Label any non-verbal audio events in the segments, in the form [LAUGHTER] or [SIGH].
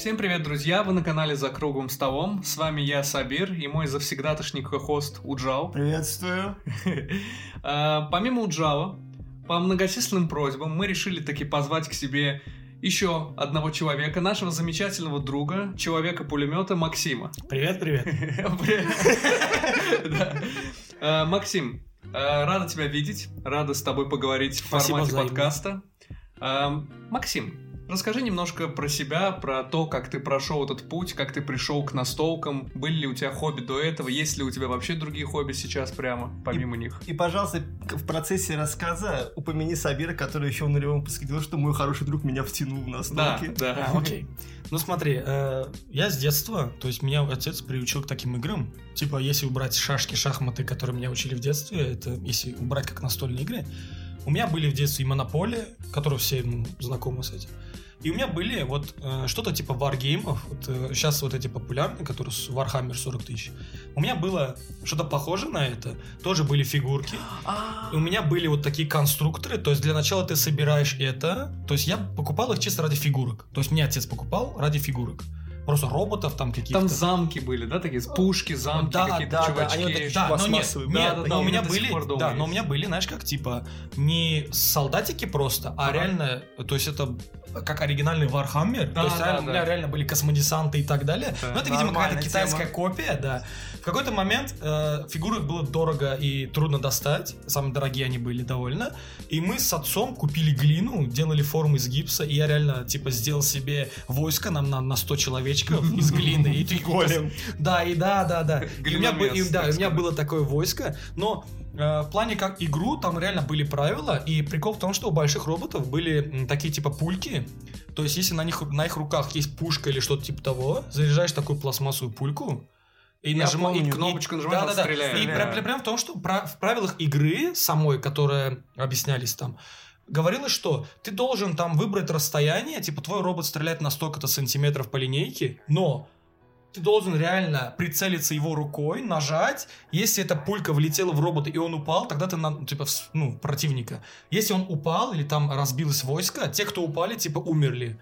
Всем привет, друзья! Вы на канале «За круглым столом». С вами я, Сабир, и мой завсегдатошник хост Уджал. Приветствую. [LAUGHS] А, Помимо Уджала, по многочисленным просьбам мы решили таки позвать к себе еще одного человека, нашего замечательного друга, человека-пулемета Максима. Привет, привет. [LAUGHS] [LAUGHS] А, Максим, а, рада тебя видеть, рада с тобой поговорить в формате подкаста. Максим, расскажи немножко про себя, про то, как ты прошел этот путь, как ты пришел к настолкам, были ли у тебя хобби до этого, есть ли у тебя вообще другие хобби сейчас прямо, помимо них? И, пожалуйста, в процессе рассказа упомяни Сабира, который еще в нулевом выпуске говорил, что мой хороший друг меня втянул в Да, настолки. да. А, окей. Ну смотри, э, я с детства, то есть меня отец приучил к таким играм. Типа, если убрать шашки, шахматы, которые меня учили в детстве, это если убрать как настольные игры, у меня были в детстве и Монополия, которые все ну, знакомы с этим. И у меня были вот э, что-то типа варгеймов, вот, сейчас вот эти популярные, которые с Warhammer 40 тысяч. У меня было что-то похоже на это, тоже были фигурки, И у меня были вот такие конструкторы, то есть для начала ты собираешь это, то есть я покупал их чисто ради фигурок, то есть мне отец покупал ради фигурок. Просто роботов там каких-то. Там замки были, да, такие пушки, замки, Да, какие-то да, да, чувачки. они вот такие Да, но нет, пластмассовые, нет, да, да, но у меня были, да, но у есть. меня были, знаешь, как типа не солдатики просто, а Ага. реально, то есть это как оригинальный Warhammer, Да, то есть да, реально- у да. меня реально были космодесанты и так далее. Да. Но это, видимо, какая-то китайская тема. копия, да. В какой-то момент э, фигурок было дорого и трудно достать, самые дорогие они были довольно, и мы с отцом купили глину, делали формы из гипса, и я реально, типа, сделал себе войско нам на, на 100 человечков из глины. И [LAUGHS] ты- Голем. Да, и да, да, да. И у меня, у было такое войско, но в плане как игру там реально были правила, и прикол в том, что у больших роботов были такие типа пульки, то есть если на них на их руках есть пушка или что-то типа того, заряжаешь такую пластмассовую пульку, и Я нажима- помню, и- кнопочку нажимаешь, он да-да-да. стреляет. И Да. пра- проблема в том, что в правилах игры самой, которые объяснялись там, говорилось, что ты должен там выбрать расстояние, типа твой робот стреляет на столько-то сантиметров по линейке, но ты должен реально прицелиться его рукой, нажать. Если эта пулька влетела в робота и он упал, тогда ты на, типа, ну, противника. Если он упал или там разбилось войско, те, кто упали, типа, умерли.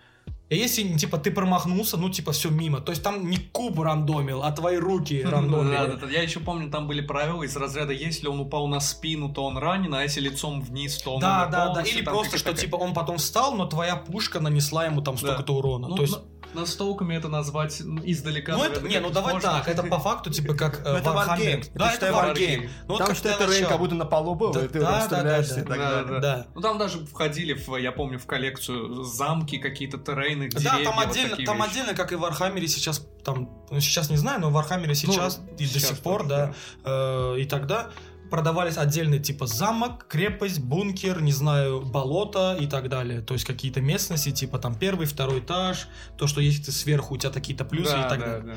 И если, типа, ты промахнулся, ну, типа, все мимо. То есть там не куб рандомил, а твои руки [LAUGHS] рандомили. Да, да, да. Я еще помню, там были правила из разряда, если он упал на спину, то он ранен, а если лицом вниз, то он Да, да, да. Или просто, что такая- типа он потом встал, но твоя пушка нанесла ему там столько-то урона. Ну, То есть, на- настолками это назвать ну, издалека. ну это, не, ну давай сложно. так, это по факту типа как э, Ну, это. Wargame. Да, это Wargame. Ну вот Там что это рейн как будто на полу был, Да, и ты да, там да, да, и так да, далее. да. Да. Ну там даже входили, в, я помню, в коллекцию замки, какие-то террейны, Да, деревья, там вот отдельно, такие там вещи. отдельно, как и в Warhammer сейчас, там, ну, сейчас не знаю, но в Warhammer сейчас и до сейчас сих пор, да, э, и тогда продавались отдельные типа замок, крепость, бункер, не знаю, болото и так далее. То есть какие-то местности, типа там первый, второй этаж, то, что если ты сверху, у тебя какие-то плюсы Да, и так да, далее. да.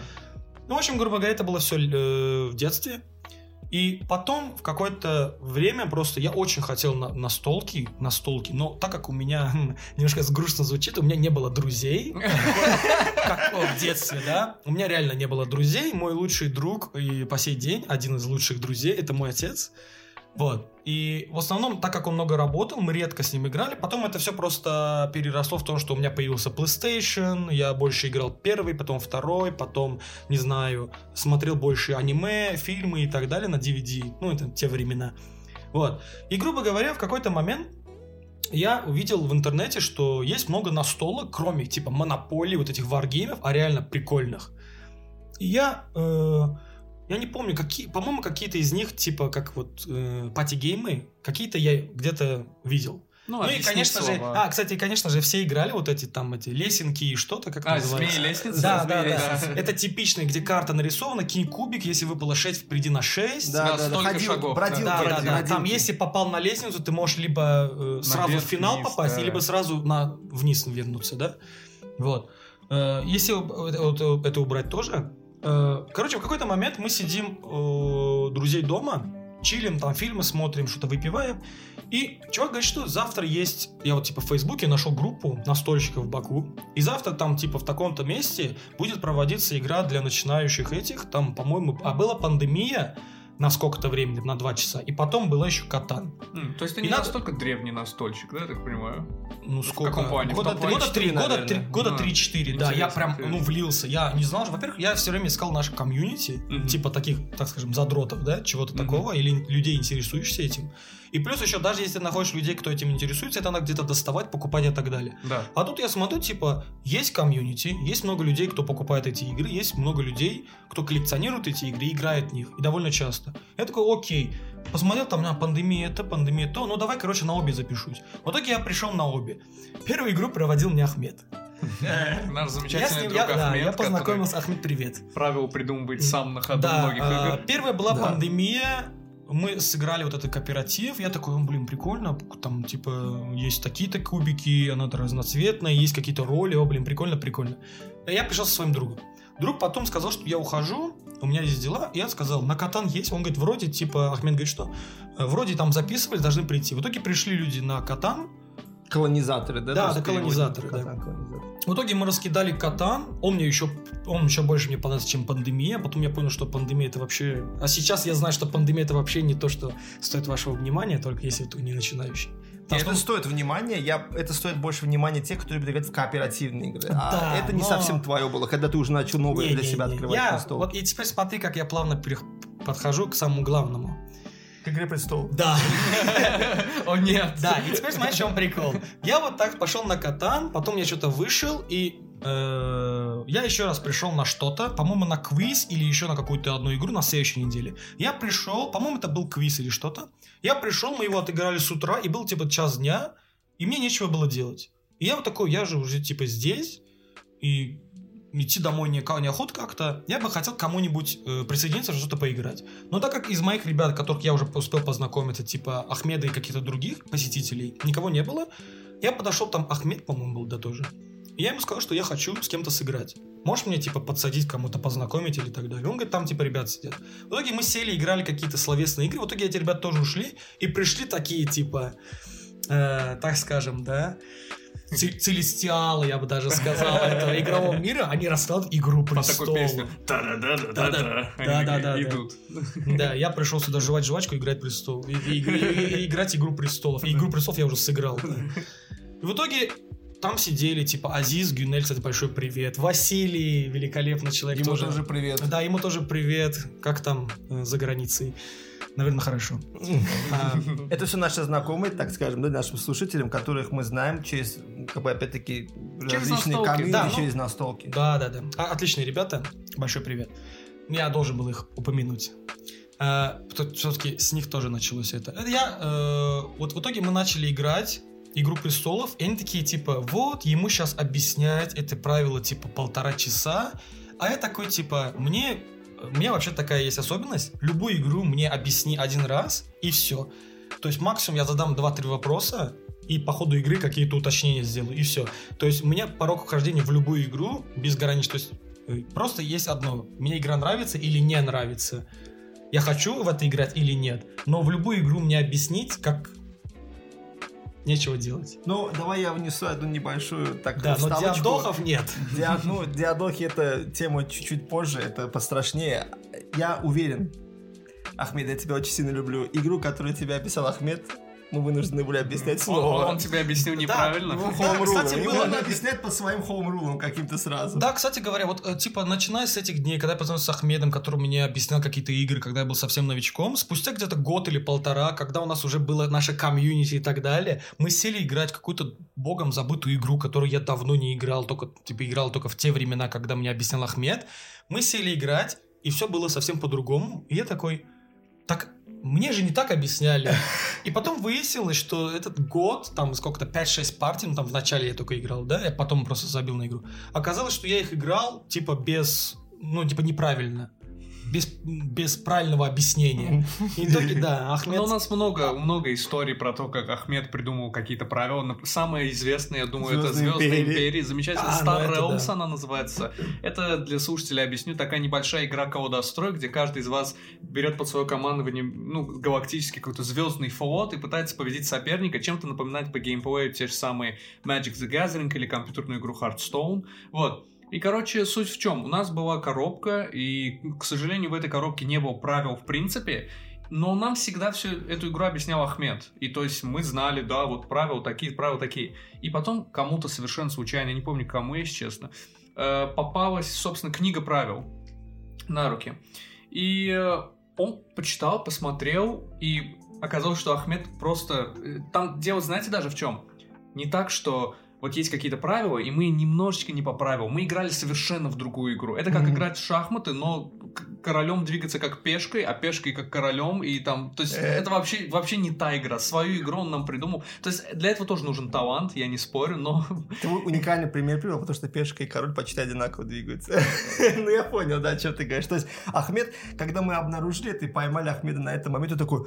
Ну, в общем, грубо говоря, это было все в детстве. И потом, в какое-то время, просто я очень хотел на, настолки, настолки, но так как у меня хм, немножко грустно звучит, у меня не было друзей, как в детстве, да, у меня реально не было друзей, мой лучший друг и по сей день, один из лучших друзей, это мой отец, вот. И в основном, так как он много работал, мы редко с ним играли. Потом это все просто переросло в том, что у меня появился PlayStation, я больше играл первый, потом второй, потом, не знаю, смотрел больше аниме, фильмы и так далее на DVD. Ну, это те времена. Вот. И, грубо говоря, в какой-то момент я увидел в интернете, что есть много настолок, кроме типа монополии, вот этих варгеймов, а реально прикольных. И я... э, я не помню, какие, по-моему, какие-то из них, типа, как вот э, пати-геймы, какие-то я где-то видел. Ну, Ну, и, конечно же, слова. а, кстати, конечно же, все играли вот эти там эти лесенки и что-то, как А, называется. змеи лестницы? Да, да, да. да. Это типичный, где карта нарисована, кинь кубик, если выпало 6, впереди на 6. Да, Да, да, да. столько Ходил, шагов, бродил, Да, да, бродил, да. бродил. Там, если попал на лестницу, ты можешь либо э, сразу Наверх, в финал вниз, попасть, да. либо сразу на вниз вернуться, да? Вот. Э, Если это, вот это убрать тоже. Э, Короче, в какой-то момент мы сидим у друзей дома, чилим, там фильмы смотрим, что-то выпиваем. И чувак говорит, что завтра есть... Я вот типа в Фейсбуке нашел группу настольщиков в Баку. И завтра там типа в таком-то месте будет проводиться игра для начинающих этих. Там, по-моему... А была пандемия, на сколько-то времени, на два часа. И потом была еще Катан. М, То есть ты И не надо- настолько древний настольщик, да, я так понимаю? Ну, В сколько? каком плане? В Года три, плане, года что три, три, года наверное. три, года Да. три-четыре, да. Я прям, ну, влился. Я не знал, во-первых, я все время искал наше комьюнити, Мгм. типа таких, так скажем, задротов, да, чего-то Мгм. такого, или людей, интересующихся этим. И плюс еще, даже если находишь людей, кто этим интересуется, это надо где-то доставать, покупать и так далее. Да. А тут я смотрю, типа, есть комьюнити, есть много людей, кто покупает эти игры, есть много людей, кто коллекционирует эти игры и играет в них, и довольно часто. Я такой, окей, посмотрел там на пандемия это, пандемия то, ну давай, короче, на обе запишусь. В итоге я пришел на обе. Первую игру проводил мне Ахмед. [LAUGHS] Наш Я с замечательный ним, друг я, да, Ахмед, я который познакомился, Ахмед, привет. правил придумывает сам на ходу Да, многих а, игр. первая была Да. пандемия, мы сыграли вот этот кооператив, я такой, «М, блин, прикольно, там, типа, есть такие-то кубики, она разноцветная, есть какие-то роли, о, блин, прикольно, прикольно. Я пришел со своим другом. Друг потом сказал, что я ухожу, у меня есть дела, и я сказал, на катан есть? Он говорит, вроде, типа, Ахмед говорит, что «Э, вроде там записывали, должны прийти. В итоге пришли люди на катан, Колонизаторы, да? Да, да, колонизаторы, да. Катан, колонизатор. В итоге мы раскидали катан, он мне еще, он еще больше мне понравился, чем пандемия, потом я понял, что пандемия это вообще... А сейчас я знаю, что пандемия это вообще не то, что стоит вашего внимания, только если вы не начинающий. Потому это что- стоит внимания, я, это стоит больше внимания тех, кто любит играть в кооперативные игры. а Да, это не но- совсем твое было, когда ты уже начал новое для Не-не-не, себя открывать я, на стол. вот, и теперь смотри, как я плавно перех- подхожу к самому главному. К игре престолов. Да, [LAUGHS] О нет! да, и теперь смотри, в чем прикол. Я вот так пошел на катан, потом я что-то вышел, и э, я еще раз пришел на что-то, по-моему, на квиз или еще на какую-то одну игру на следующей неделе. Я пришел, по-моему, это был квиз или что-то. Я пришел, мы его отыграли с утра, и был типа час дня, и мне нечего было делать. И я вот такой, я же уже типа здесь, и идти домой не, неохота как-то. Я бы хотел кому-нибудь э, присоединиться, что-то поиграть. Но так как из моих ребят, которых я уже успел познакомиться, типа Ахмеда и каких-то других посетителей, никого не было, я подошел, там Ахмед, по-моему, был, да, тоже. И я ему сказал, что я хочу с кем-то сыграть. Можешь мне, типа, подсадить кому-то, познакомить или так далее? Он говорит, там, типа, ребята сидят. В итоге мы сели, играли какие-то словесные игры. В итоге эти ребята тоже ушли. И пришли такие, типа, э, так скажем, да, целестиалы, я бы даже сказал, этого игрового мира. Они раскладывают игру престолов. песню. Та-да-да-да-да-да. Да-да. Они Да-да-да-да. такие Идут. Да, я пришел сюда жевать жвачку и играть престол. Играть Игру престолов. Игру престолов я уже сыграл. да. И в итоге там сидели, типа, Азиз, Гюнель, кстати, большой привет. Василий, великолепный человек. Ему тоже. тоже привет. Да, ему тоже привет. Как там э, за границей? Наверное, хорошо. А, Это все наши знакомые, так скажем, да, нашим слушателям, которых мы знаем через, как бы, опять-таки, различные комьюнити, Да, ну, через настолки. Да, да, да. А, отличные ребята. Большой привет. Я должен был их упомянуть. все-таки с них тоже началось это. Это я, э, вот в итоге мы начали играть Игру престолов, и они такие, типа, вот, ему сейчас объяснять это правило, типа, полтора часа, а я такой, типа, мне, у меня вообще такая есть особенность, любую игру мне объясни один раз, и все. То есть максимум я задам 2-3 вопроса, и по ходу игры какие-то уточнения сделаю, и все. То есть у меня порог вхождения в любую игру безграничный. То есть э, просто есть одно. Мне игра нравится или не нравится. Я хочу в это играть или нет. Но в любую игру мне объяснить, как нечего делать. Ну, давай я внесу одну небольшую так Да, но вставочку. диадохов нет. Диа- ну, диадохи это тема чуть-чуть позже, это пострашнее. Я уверен, Ахмед, я тебя очень сильно люблю. Игру, которую тебе описал Ахмед, мы вынуждены были объяснять Он, снова. он тебе объяснил неправильно. Ну, Да, кстати, было- надо объяснять по своим хоум-рулам каким-то сразу. Да, кстати говоря, вот э, типа начиная с этих дней, когда я познакомился с Ахмедом, который мне объяснял какие-то игры, когда я был совсем новичком, спустя где-то год или полтора, когда у нас уже было наше комьюнити и так далее, мы сели играть в какую-то богом забытую игру, которую я давно не играл, только типа играл только в те времена, когда мне объяснял Ахмед. Мы сели играть, и все было совсем по-другому. И я такой, так мне же не так объясняли. И потом выяснилось, что этот год, там сколько-то, 5-6 партий, ну там в начале я только играл, да, я потом просто забил на игру. Оказалось, что я их играл, типа, без, ну, типа, неправильно. Без, без правильного объяснения. И в итоге, да, Ахмед... Но у нас много, много историй про то, как Ахмед придумал какие-то правила. Самое известное, я думаю, это «Звездные Звездная империи». империя. Замечательно. А, ну Star это да. она называется. Это для слушателей объясню. Такая небольшая игра колодострой, где каждый из вас берет под свое командование ну, галактический какой-то звездный флот и пытается победить соперника. Чем-то напоминать по геймплею те же самые Magic the Gathering или компьютерную игру Hearthstone. Вот. И, короче, суть в чем? У нас была коробка, и, к сожалению, в этой коробке не было правил в принципе, но нам всегда всю эту игру объяснял Ахмед. И то есть мы знали, да, вот правила такие, правила такие. И потом кому-то совершенно случайно, я не помню кому, если честно, э, попалась, собственно, книга правил на руки. И э, он почитал, посмотрел, и оказалось, что Ахмед просто... э, Там дело, знаете, даже в чем? Не так, что вот есть какие-то правила, и мы немножечко не по правилам. Мы играли совершенно в другую игру. Это как Мгм. играть в шахматы, но королем двигаться как пешкой, а пешкой как королем, и там... То есть Э. это вообще, вообще не та игра. Свою игру он нам придумал. То есть для этого тоже нужен талант, я не спорю, но... Ты уникальный пример привел, потому что пешка и король почти одинаково двигаются. [LAUGHS] Ну, я понял, да, о чем ты говоришь. То есть, Ахмед, когда мы обнаружили это и поймали Ахмеда на этом моменте, такой,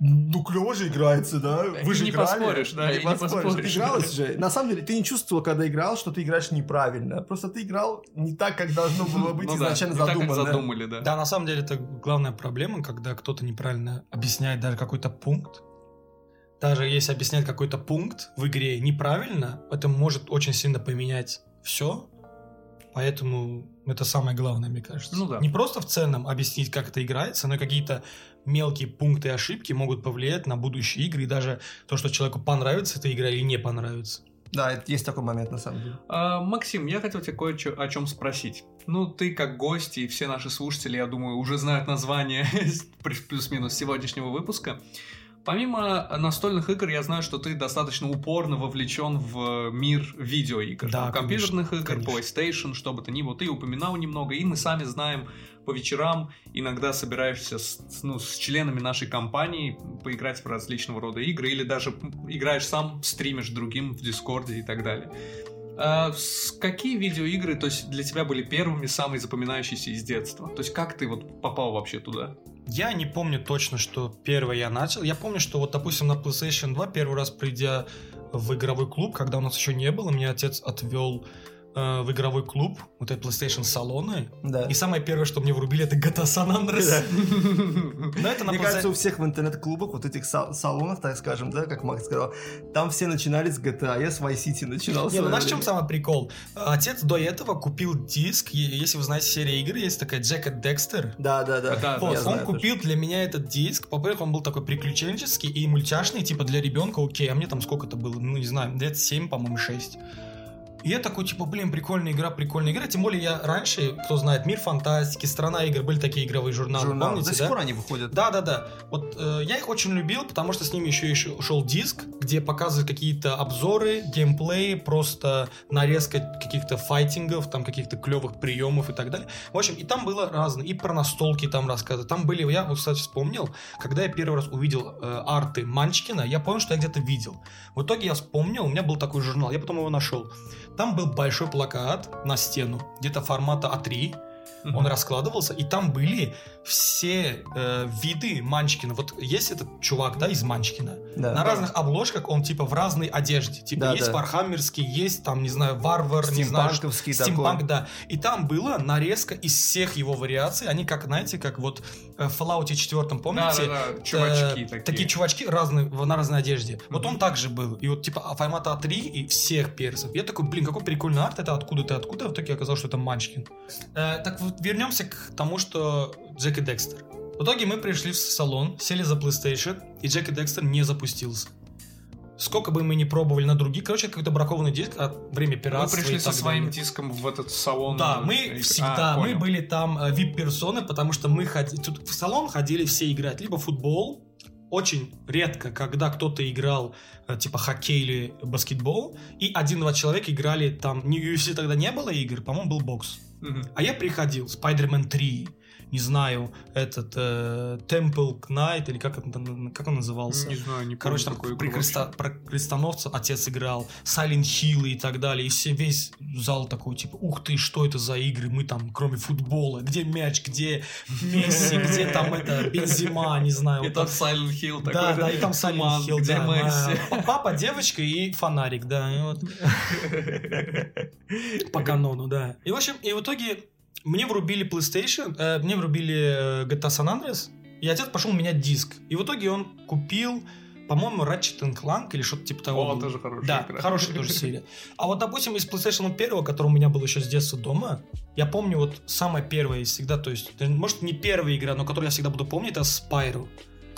ну, клево же играется, да? Вы же не играли». поспоришь, да, не поспоришь, Ты игралась же. На самом деле, ты не чувствовал, когда играл, что ты играешь неправильно. Просто ты играл не так, как должно было [LAUGHS] быть Ну да, изначально так, задумано. задумали, да. Да, на самом деле это главная проблема, когда кто-то неправильно объясняет даже какой-то пункт. Даже если объяснять какой-то пункт в игре неправильно, это может очень сильно поменять все. Поэтому это самое главное, мне кажется. Ну да. Не просто в целом объяснить, как это играется, но и какие-то мелкие пункты и ошибки могут повлиять на будущие игры и даже то, что человеку понравится эта игра или не понравится. Да, есть такой момент, на самом деле. А, Максим, я хотел тебя кое о чем спросить. Ну, ты как гость, и все наши слушатели, я думаю, уже знают название [LAUGHS] плюс-минус сегодняшнего выпуска. Помимо настольных игр, я знаю, что ты достаточно упорно вовлечен в мир видеоигр. Да, компьютерных конечно, игр, конечно. PlayStation, что бы то ни было. Ты упоминал немного, и мы сами знаем, по вечерам иногда собираешься с, ну, с членами нашей компании поиграть в различного рода игры, или даже играешь сам, стримишь другим в Дискорде и так далее. А какие видеоигры, то есть для тебя были первыми, самые запоминающиеся из детства? То есть как ты вот попал вообще туда? Я не помню точно, что первое я начал. Я помню, что вот, допустим, на PlayStation 2 первый раз придя в игровой клуб, когда у нас еще не было, меня отец отвел э, в игровой клуб, вот эти PlayStation салоны. Да. И самое первое, что мне врубили, это GTA San Andreas. Но это на Мне кажется, у всех в интернет-клубах, вот этих са- салонах, так скажем, да, как Макс сказал, там все начинали с GTA, я с Vice City начинал. Не, ну знаешь, в чем самый прикол? Отец до этого купил диск, если вы знаете серия игр, есть такая Джека Декстер. Да, да, да. Да, Вот, он купил для меня этот диск. Во-первых, он был такой приключенческий и мультяшный, типа для ребенка, окей, а мне там сколько-то было, ну не знаю, лет 7, по-моему, 6. И я такой, типа, блин, прикольная игра, прикольная игра. Тем более я раньше, кто знает, Мир фантастики, Страна игр, были такие игровые журналы, Журнал. помните, До сих да? пор они выходят. Да, да, да. Вот э, я их очень любил, потому что с ними еще, еще шел диск, где показывают какие-то обзоры, геймплей, просто нарезка каких-то файтингов, там каких-то клевых приемов и так далее. В общем, и там было разное, и про настолки там рассказы. Там были, я, вот, кстати, вспомнил, когда я первый раз увидел э, арты Манчкина, я понял, что я где-то видел. В итоге я вспомнил, у меня был такой журнал, я потом его нашел. Там был большой плакат на стену, где-то формата А3, он раскладывался, и там были все э, виды Манчкина. Вот есть этот чувак, да, из Манчкина. Да. На разных обложках он типа в разной одежде. Типа Да, есть да. Вархаммерский, есть там, не знаю, Варвар, не знаю, Стимпанковский Стимпанк, да. И там была нарезка из всех его вариаций. Они как, знаете, как вот э, в Fallout 4, помните? Да-да-да, чувачки Э, такие. чувачки разные, на разной одежде. Вот Мгм. он также был. И вот типа формата А3 и всех персов. Я такой, блин, какой прикольный арт, это откуда ты откуда? В итоге оказалось, что это Манчкин. Э, так вот, вернемся к тому, что Джек и Декстер. В итоге мы пришли в салон, сели за PlayStation, и Джек и Декстер не запустился. Сколько бы мы ни пробовали на другие, короче, какой-то бракованный диск от время Мы пиратства пришли и со так своим далее. диском в этот салон. Да, мы игр. всегда, А, мы понял. были там э, VIP-персоны, потому что мы ходили, тут в салон ходили все играть, либо футбол, очень редко, когда кто-то играл э, типа хоккей или баскетбол, и один-два человека играли там, не UFC тогда не было игр, по-моему, был бокс. Мгм. А я приходил, Spider-Man 3, не знаю, этот э, Temple Knight, или как, это, как он назывался? Не знаю, не помню Короче, там при креста- про крестоносца отец играл, Silent Hill и так далее, и все, весь зал такой, типа, ух ты, что это за игры, мы там, кроме футбола, где мяч, где Месси, где там это, Бензима, не знаю. И там Silent Hill такой. Да, да, и там Silent Hill, где Месси. Папа, девочка и фонарик, да, по канону, да. И, в общем, и в итоге мне врубили PlayStation, э, мне врубили э, GTA San Andreas, и отец пошел менять диск. И в итоге он купил по-моему, Ratchet Clank или что-то типа того. О, было. тоже хорошая Да, игра. хорошая тоже [LAUGHS] серия. А вот, допустим, из PlayStation 1, который у меня был еще с детства дома, я помню вот самая первая из всегда, то есть, может, не первая игра, но которую я всегда буду помнить, это Spyro.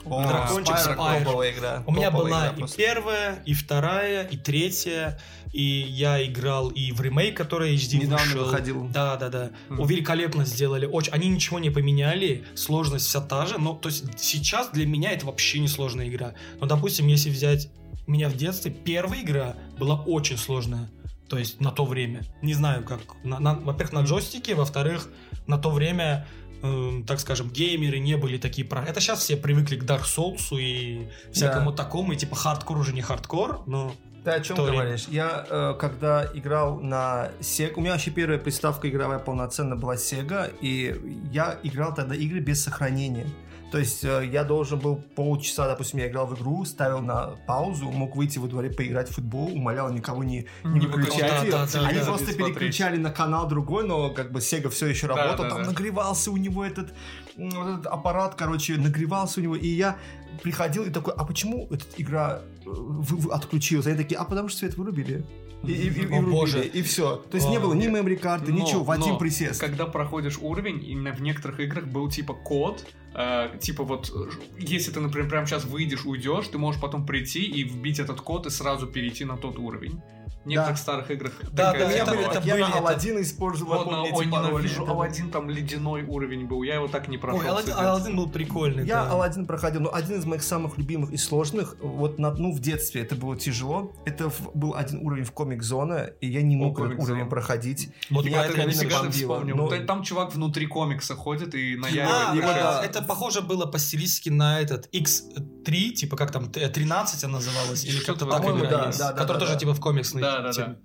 О, Дракончик Spyro топовая игра. У меня была игра и просто. первая, и вторая, и третья, и я играл и в ремейк, который HD Недавно вышел. выходил. Да, да, да. Мгм. Великолепно сделали. Очень. Они ничего не поменяли, сложность вся та же. Но то есть сейчас для меня это вообще не сложная игра. Но, допустим, если взять меня в детстве, первая игра была очень сложная. То есть на то время. Не знаю, как. на- на- во-первых, на джойстике, во-вторых, на то время эм, так скажем, геймеры не были такие про... Это сейчас все привыкли к Dark Souls и всякому такому, и типа хардкор уже не хардкор, но... Ты о чем то время. говоришь? Я, э, когда играл на Sega, у меня вообще первая приставка игровая полноценная была Sega, и я играл тогда игры без сохранения. То есть э, я должен был полчаса, допустим, я играл в игру, ставил на паузу, мог выйти во дворе поиграть в футбол, умолял никого не, не Не выключать ее. да, да, Они да, просто смотреть. переключали на канал другой, но как бы Sega все еще Да, работал, да, там да. нагревался у него этот, вот этот аппарат, короче, нагревался у него, и я приходил и такой, а почему эта игра э, вы- вы- отключилась? Они такие, а потому что свет вырубили. И, и, и- О, боже. и все. То есть О, не было ни мемори карты, ничего, в один присест. Когда проходишь уровень, именно в некоторых играх был типа код, э, типа вот, если ты, например, прямо сейчас выйдешь, уйдешь, ты можешь потом прийти и вбить этот код и сразу перейти на тот уровень. В некоторых Да. старых играх. Да, меня это- были это так, я были, на это- Аладдина использовал, Вот, на, помню, ой, эти пароли. ненавижу Да-да. Аладдин, там ледяной уровень был, я его так не прошел. Ой, Аладдин, кстати. Аладдин был прикольный. Я да. Аладдин проходил, но один из моих самых любимых и сложных, вот на, ну, в детстве это было тяжело. Это в- был один уровень в комик зона, и я не О, мог этот Comic Zone. уровень проходить. Вот Я это нифига ты бомбило, вспомнил. но- Там- Там чувак внутри комикса ходит и А, наяривает. его, это, да. это похоже было по стилистике на этот X3, типа как там, т- 13 она называлась, или Что-то как-то так по-моему, игра да, да, да, да, тоже да. типа в комиксной Да, да, да.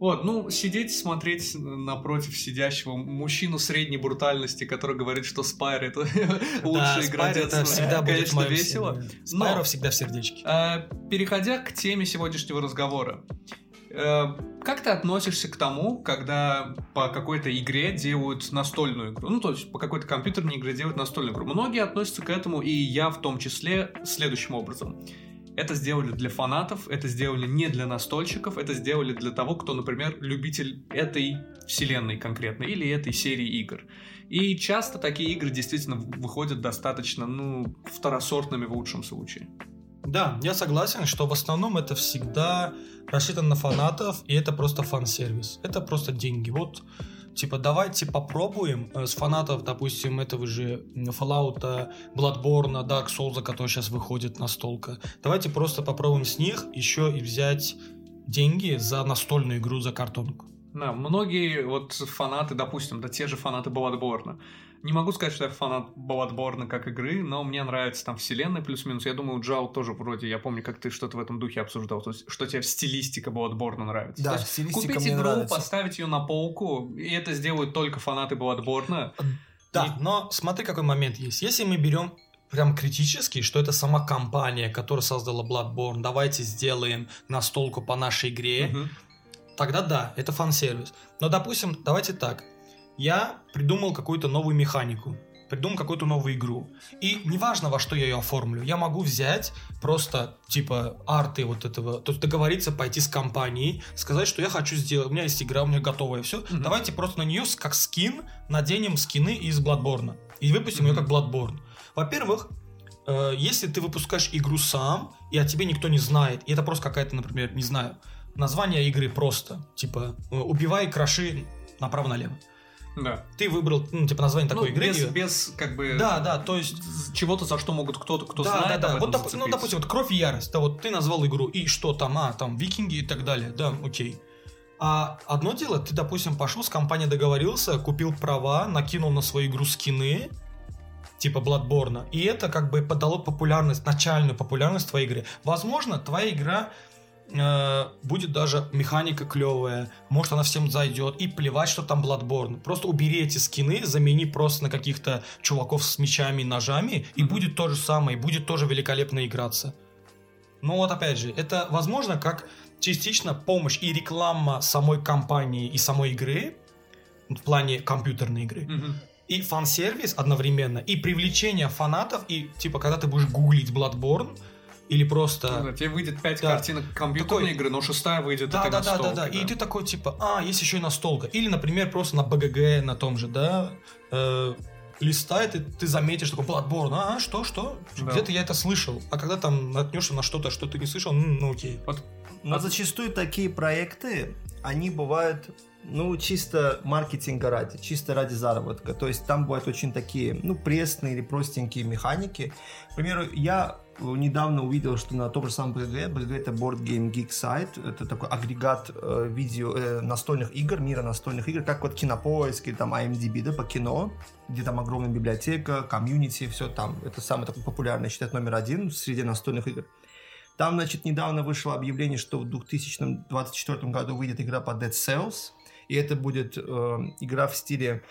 Вот, ну, сидеть, смотреть напротив сидящего мужчину средней брутальности, который говорит, что Спайр это [LAUGHS] лучшая игра это детства. всегда будет весело. Спайро всегда в сердечке. А, Переходя к теме сегодняшнего разговора. э, Как ты относишься к тому, когда по какой-то игре делают настольную игру? Ну, то есть по какой-то компьютерной игре делают настольную игру. Многие относятся к этому, и я в том числе, следующим образом. Это сделали для фанатов, это сделали не для настольщиков, это сделали для того, кто, например, любитель этой вселенной конкретно или этой серии игр. И часто такие игры действительно выходят достаточно, ну, второсортными в лучшем случае. Да, я согласен, что в основном это всегда рассчитано на фанатов, и это просто фан-сервис. Это просто деньги. Вот, типа, давайте попробуем э, с фанатов, допустим, этого же Fallout, Bloodborne, Dark Souls, который сейчас выходит настолько. Давайте просто попробуем с них еще и взять деньги за настольную игру, за картонку. Да, многие вот фанаты, допустим, да те же фанаты Bloodborne. Не могу сказать, что я фанат Bloodborne как игры, но мне нравится там вселенная плюс-минус. Я думаю, Джал тоже вроде, я помню, как ты что-то в этом духе обсуждал, то есть, что тебе стилистика Bloodborne нравится. Да, То есть стилистика купить мне игру, нравится. поставить ее на полку, и это сделают только фанаты Bloodborne. Да, но смотри, какой момент есть. Если мы берем прям критически, что это сама компания, которая создала Bloodborne, давайте сделаем настолку по нашей игре, Мгм. тогда да, это фан-сервис. Но, допустим, давайте так. Я придумал какую-то новую механику, придумал какую-то новую игру. И неважно, во что я ее оформлю, я могу взять просто, типа, арты вот этого, то есть договориться пойти с компанией, сказать, что я хочу сделать, у меня есть игра, у меня готовая, все. Мгм. Давайте просто на нее как скин наденем скины из Bloodborne. И выпустим ее Мгм. как Bloodborne. Во-первых, э, если ты выпускаешь игру сам, и о тебе никто не знает, и это просто какая-то, например, не знаю, название игры просто, типа, э, убивай, кроши направо-налево. Да. Ты выбрал, ну, типа, название такой Ну, игры. без, и- без, как бы... Да, да, то есть... Чего-то, за что могут кто-то, кто да, знает да, да. Вот, доп- ну, допустим, вот кровь и ярость. Да, вот ты назвал игру, и что там, а, там, викинги и так далее. Да, окей. А одно дело, ты, допустим, пошел с компанией договорился, купил права, накинул на свою игру скины, типа Bloodborne, и это как бы подало популярность, начальную популярность твоей игре. Возможно, твоя игра э, будет даже механика клевая, может она всем зайдет, и плевать, что там Bloodborne. Просто убери эти скины, замени просто на каких-то чуваков с мечами и ножами, и Мгм. будет то же самое, и будет тоже великолепно играться. Ну вот опять же, это возможно как частично помощь и реклама самой компании и самой игры, в плане компьютерной игры, Мгм. и фан-сервис одновременно, и привлечение фанатов, и типа когда ты будешь гуглить Bloodborne, или Ну просто... да, тебе выйдет 5 Да. картинок компьютерной Такой- игры, но шестая выйдет Да, да, да, да, да. И ты такой типа, а, есть еще и настолка. Или, например, просто на БГГ на том же, да, э, листает, и ты заметишь такой Bloodborne, а, что, что? Да. Где-то я это слышал. А когда там наткнешься на что-то, что ты не слышал, м, ну окей. Но зачастую такие проекты, они бывают, ну, чисто маркетинга ради, чисто ради заработка. То есть там бывают очень такие, ну, пресные или простенькие механики. К примеру, я недавно увидел, что на том же самом BGG, BGG это Board Game Geek Site, это такой агрегат э, видео, э, настольных игр, мира настольных игр, как вот Кинопоиск или там IMDb, да, по кино, где там огромная библиотека, комьюнити, все там. Это самый такой популярный, считать, номер один среди настольных игр. Там, значит, недавно вышло объявление, что в 2024 году выйдет игра по Dead Cells, и это будет э, игра в стиле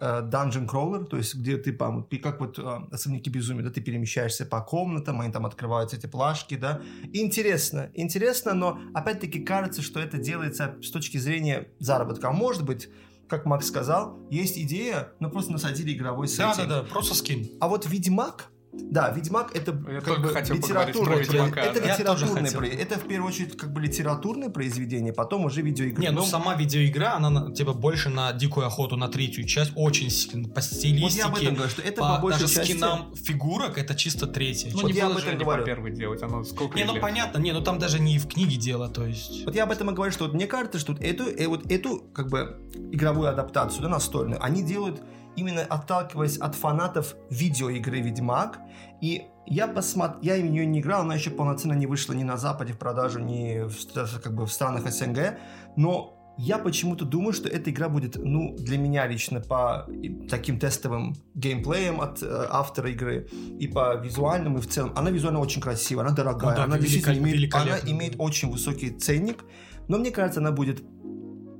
Dungeon Crawler, то есть где ты, как вот э, особняки безумия, да, ты перемещаешься по комнатам, они там открываются эти плашки, да. Интересно, интересно, но опять-таки кажется, что это делается с точки зрения заработка. А может быть, как Макс сказал, есть идея, но просто насадили игровой сеттинг. да, да, просто скин. А вот Ведьмак, да, Ведьмак это Я как бы хотел поговорить про литературное, Ведьмака, это да. Литературное, про- это в первую очередь как бы литературное произведение, потом уже видеоигры. Не, ну Но сама видеоигра, она на- типа больше на дикую охоту на третью часть, очень сильно по вот я об этом стилистике, говорю, что это по по большей даже части. скинам фигурок, это чисто третья. Ну, Вот не я об этом же не говорю. по первой делать, оно сколько Не, ну лет? понятно, не, ну там даже не в книге дело, то есть. Вот я об этом и говорю, что вот мне кажется, что вот эту, э, вот эту как бы игровую адаптацию, да, настольную, они делают именно отталкиваясь от фанатов видеоигры Ведьмак. И я посмотрел, я в нее не играл, она еще полноценно не вышла ни на Западе в продажу, ни в, как бы в странах СНГ, но я почему-то думаю, что эта игра будет, ну, для меня лично по таким тестовым геймплеем от э, автора игры и по визуальному, и в целом. Она визуально очень красивая, она дорогая, Ну да, она действительно имеет, она имеет очень высокий ценник, но мне кажется, она будет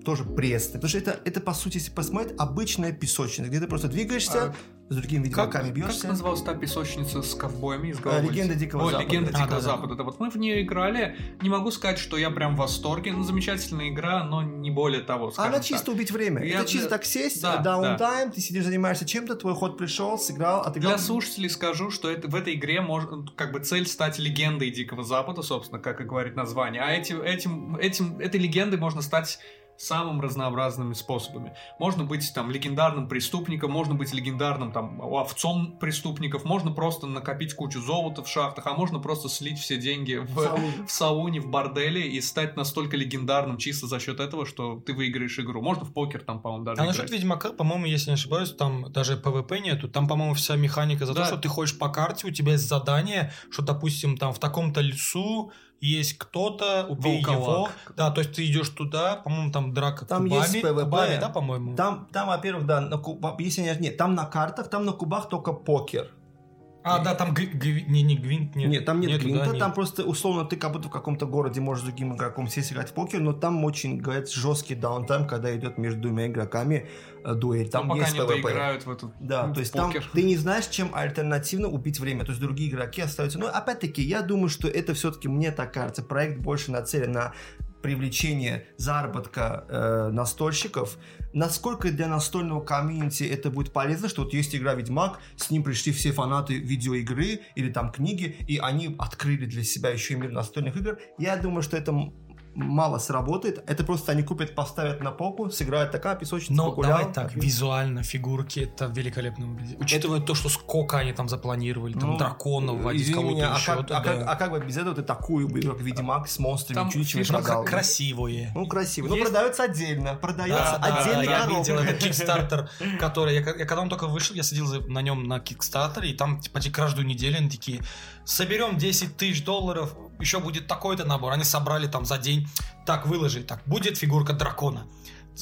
тоже пресной, потому что это, это по сути, если посмотреть, обычная песочница, где ты просто двигаешься, с другими Как, ведьмаками как бьешься. называлась та песочница с ковбоями из А, головы? «Легенда Дикого Ой, Запада». Легенда А, Дикого да, да. Запада. Да, вот мы в нее играли. Не могу сказать, что я прям в восторге. Ну, замечательная игра, но не более того, Она так. чисто убить время. Я это чисто так сесть, Да, даунтайм, ты сидишь, занимаешься чем-то, твой ход пришел, сыграл, отыграл. Для слушателей скажу, что это, в этой игре может как бы цель стать легендой Дикого Запада, собственно, как и говорит название. А эти, этим, этим, этой легендой можно стать самым разнообразными способами. Можно быть там легендарным преступником, можно быть легендарным там ловцом преступников, можно просто накопить кучу золота в шахтах, а можно просто слить все деньги в, Сауне. в сауне, в борделе и стать настолько легендарным чисто за счет этого, что ты выиграешь игру. Можно в покер там, по-моему, даже А играть. насчет Ведьмака, по-моему, если не ошибаюсь, там даже ПВП нету. Там, по-моему, вся механика за Да. то, что ты ходишь по карте, у тебя есть задание, что, допустим, там в таком-то лесу есть кто-то, убей его. Волколак. Да, то есть ты идешь туда, по-моему, там драка Там кубами. есть PvP. Кубами, да, по-моему? Там, там, во-первых, да, на куба- если не, нет, там на картах, там на кубах только покер. А, да, там гви- не, не гвинт, нет. Нет, там нет нету, гвинта, да, нет. там просто условно ты как будто в каком-то городе можешь с другим игроком сесть играть в покер, но там очень, говорят, жесткий даунтайм, когда идет между двумя игроками э, дуэль. Там Ну, пока есть не PvP. доиграют в эту Да, в то есть покер. там ты не знаешь, чем альтернативно убить время. То есть другие игроки остаются. Но опять-таки, я думаю, что это все-таки, мне так кажется, проект больше нацелен на привлечение заработка э, настольщиков. Насколько для настольного комьюнити это будет полезно, что вот есть игра Ведьмак, с ним пришли все фанаты видеоигры или там книги, и они открыли для себя еще и мир настольных игр. Я думаю, что это мало сработает. Это просто они купят, поставят на полку, сыграют такая песочница, Но погулял. давай так, визуально фигурки это великолепно выглядит. Учитывая то, что сколько они там запланировали, там Ну, драконов водить, Извини кого-то меня, а еще. как, это а, как, да. а как бы без этого ты такую бы, как Ведьмак с монстрами Ну, продал? как красивые. Ну, красиво. Но Есть- продается отдельно. Продается Да, да, отдельный я коробка. видел этот [LAUGHS] Kickstarter, который, я, я когда он только вышел, я сидел на нем на Kickstarter, и там типа каждую неделю они такие, соберем 10 тысяч долларов, еще будет такой-то набор. Они собрали там за день, так выложили, так, будет фигурка дракона.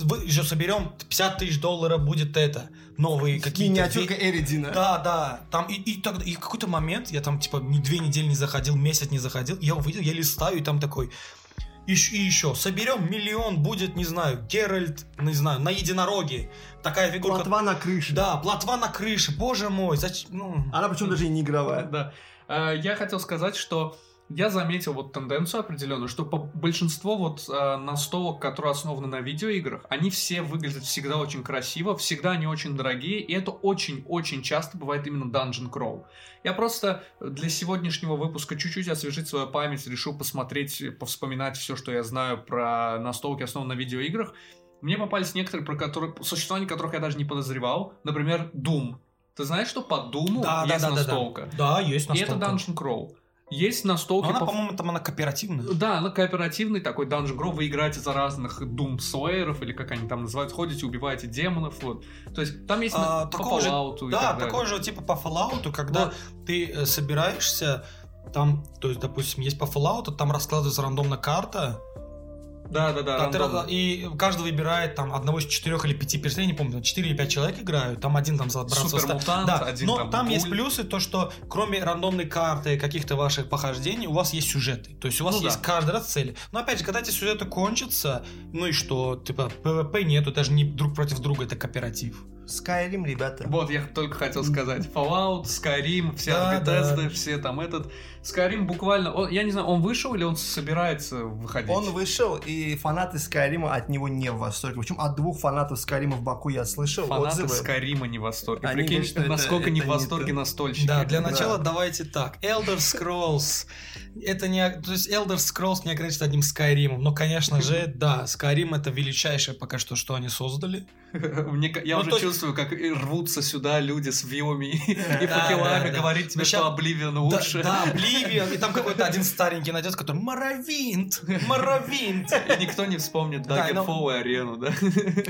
Вы еще соберем 50 тысяч долларов, будет это. Новые какие-то... Миниатюрка Эридина. Да, да. Там и, и, тогда, и в какой-то момент, я там типа две недели не заходил, месяц не заходил, я увидел, я листаю, и там такой... Еще, и еще, соберем миллион, будет, не знаю, Геральт, не знаю, на единороге. Такая фигурка. Плотва на крыше. Да, плотва на крыше, боже мой, зачем? Ну, Она причем даже и не игровая. Да. Э, Я хотел сказать, что я заметил вот тенденцию определенную, что по большинство вот э, настолок, которые основаны на видеоиграх, они все выглядят всегда очень красиво, всегда они очень дорогие, и это очень-очень часто бывает именно Dungeon Crawl. Я просто для сегодняшнего выпуска чуть-чуть освежить свою память, решил посмотреть, повспоминать все, что я знаю про настолки, основанные на видеоиграх. Мне попались некоторые, про которые, существование которых я даже не подозревал. Например, Doom. Ты знаешь, что по Думу Да, да, есть да, да, да. настолка? Да, есть И это настолка. Dungeon Crawl. Есть настолки Но она, по по-моему, там она кооперативная. да, она кооперативный такой Dungeon Crawl, вы играете за разных Doom Slayer, или как они там называют, ходите, убиваете демонов, вот. То есть там есть А, на- по такого же- Fallout и Да, так такой же типа по Fallout, когда Вот. ты э, собираешься, там, то есть, допустим, есть по Fallout, там раскладывается рандомная карта, Да, да, да, рандомно. и каждый выбирает там одного из четырех или пяти персонажей, не помню, четыре или пять человек играют, там один там ста- Супермутант, Да, один но там там, есть плюсы, то что кроме рандомной карты каких-то ваших похождений, у вас есть сюжеты. То есть у вас Ну есть да. каждый раз цели. Но опять же, когда эти сюжеты кончатся, ну и что, типа, ПВП нету, даже не друг против друга, это кооператив. Skyrim, ребята. Вот, я только хотел сказать. Fallout, Skyrim, все Да, от Bethesda, да. все там этот. Skyrim буквально, он- я не знаю, он вышел или он собирается выходить? Он вышел, и фанаты Скайрима от него не в восторге. Причем от двух фанатов Скайрима в Баку я слышал Фанаты отзывы. Скайрима не в восторге. Они Прикинь, говорят, что это- насколько не в это не восторге то. настольщики. Да, для Да. начала давайте так. Elder Scrolls. Это не... То есть Elder Scrolls не ограничится одним Skyrim. Но, конечно же, да, Skyrim это величайшее пока что, что они создали. [LAUGHS] Я Ну, уже есть- чувствую, как рвутся сюда люди с вилами и факелами говорить тебе, что Обливион лучше. да, Oblivion, и там какой-то один старенький найдется, который Моровинт, Моровинт. И никто не вспомнит Да, и Daggerfall и Арену, да?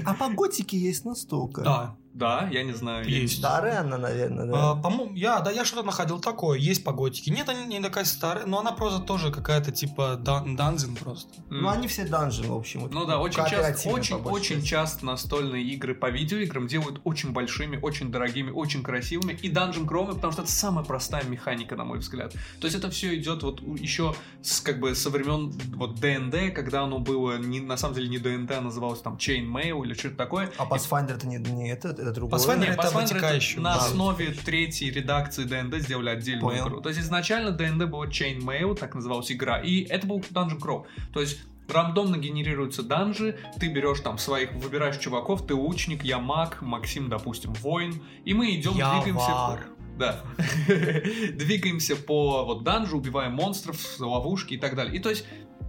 А по готике есть настолько. Да, Да, я не знаю. Есть. Старая она, наверное, А, да. по-моему, я, да, я что-то находил такое, есть по готике. Нет, она не такая старая, но она просто тоже какая-то типа дан- данзин просто. не- Ну, они все данжи, в общем. вот Ну да, очень часто, очень, по очень часто настольные игры по видеоиграм делают очень большими, очень дорогими, очень красивыми. И Dungeon Crawl, потому что это самая простая механика, на мой взгляд. То есть это все идет вот еще с, как бы со времен вот D&D, когда оно было не, на самом деле не D&D, а называлось там Chainmail или что-то такое. А Pathfinder это не, не это, это другое. Pathfinder это Pathfinder вытекающий, на основе третьей редакции D&D сделали отдельную Понял. игру. То есть изначально D&D была Chainmail, так называлась игра, и это был Dungeon Crawl. То есть рандомно генерируются данжи, ты берешь там своих, выбираешь чуваков, ты лучник, я маг, Максим, допустим, воин, и мы идем, Я двигаемся... вар. Да. [LAUGHS] Двигаемся по вот данжу, убиваем монстров, ловушки и так далее. И то есть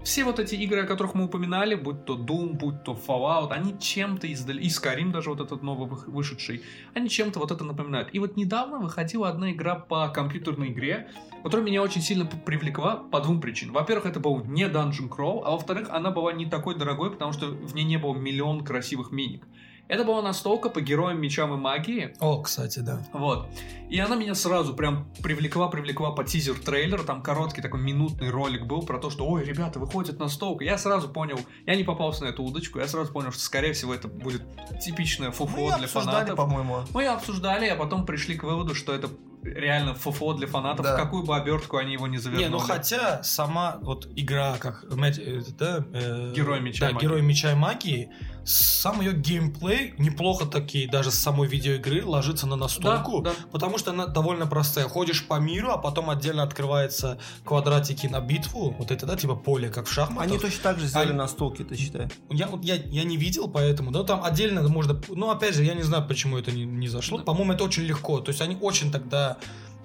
все вот эти игры, о которых мы упоминали, будь то Doom, будь то Fallout, они чем-то издали, и Skyrim даже вот этот новый вы- вышедший, они чем-то вот это напоминают. И вот недавно выходила одна игра по компьютерной игре, которая меня очень сильно привлекла по двум причинам. Во-первых, это был не Dungeon Crawl, а во-вторых, она была не такой дорогой, потому что в ней не было миллион красивых миник. Это была настолка по героям мечам и магии, О, кстати, да. вот. И она меня сразу прям привлекла, привлекла по тизер трейлера. Там короткий такой минутный ролик был про то, что, ой, ребята, выходит настолка. Я сразу понял, я не попался на эту удочку, я сразу понял, что, скорее всего, это будет типичное фуфло Мы для фанатов. по-моему. Мы ее обсуждали, а потом пришли к выводу, что это реально фуфло для фанатов, Да. в какую бы обертку они его не завернули. Не, ну хотя сама вот игра, как да, э, Герой меча и да, магии. Герой меча и магии, сам ее геймплей неплохо таки даже с самой видеоигры ложится на да, настолку, да. потому что она довольно простая. Ходишь по миру, а потом отдельно открывается квадратики на битву, вот это, да, типа поле, как в шахматах. Они точно так же сделали Они- настолки, ты считай. Я, вот я, я не видел, поэтому, да, там отдельно можно, ну, опять же, я не знаю, почему это не, не зашло. Да. По-моему, это очень легко. То есть они очень тогда,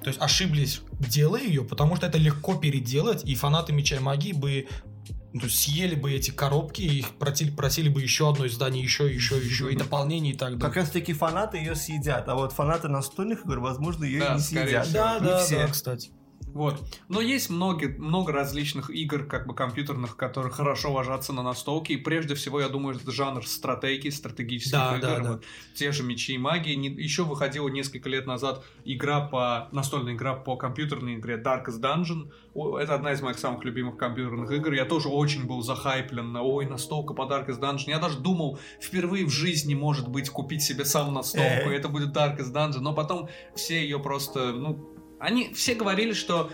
то есть ошиблись, делая ее, потому что это легко переделать, и фанаты Меча и Магии бы ну, съели бы эти коробки, и их просили, просили бы еще одно издание, еще, еще, еще, и дополнение и так Как далее. раз таки фанаты ее съедят, а вот фанаты настольных игр, возможно, ее Да, не скорее съедят. всего. Да, Не да, все. да, кстати. Вот. Но есть много, много различных игр, как бы компьютерных, которые хорошо ложатся на настолке. И прежде всего, я думаю, это жанр стратегии, стратегических Да, игр. да, да. Вот Те же мечи и магии. Не- Еще выходила несколько лет назад игра по настольная игра по компьютерной игре Darkest Dungeon. О, Это одна из моих самых любимых компьютерных игр. Я тоже очень был захайплен на ой, настолка по Darkest Dungeon. Я даже думал, впервые в жизни, может быть, купить себе сам настолку, Э. это будет Darkest Dungeon. Но потом все ее просто, ну, они все говорили, что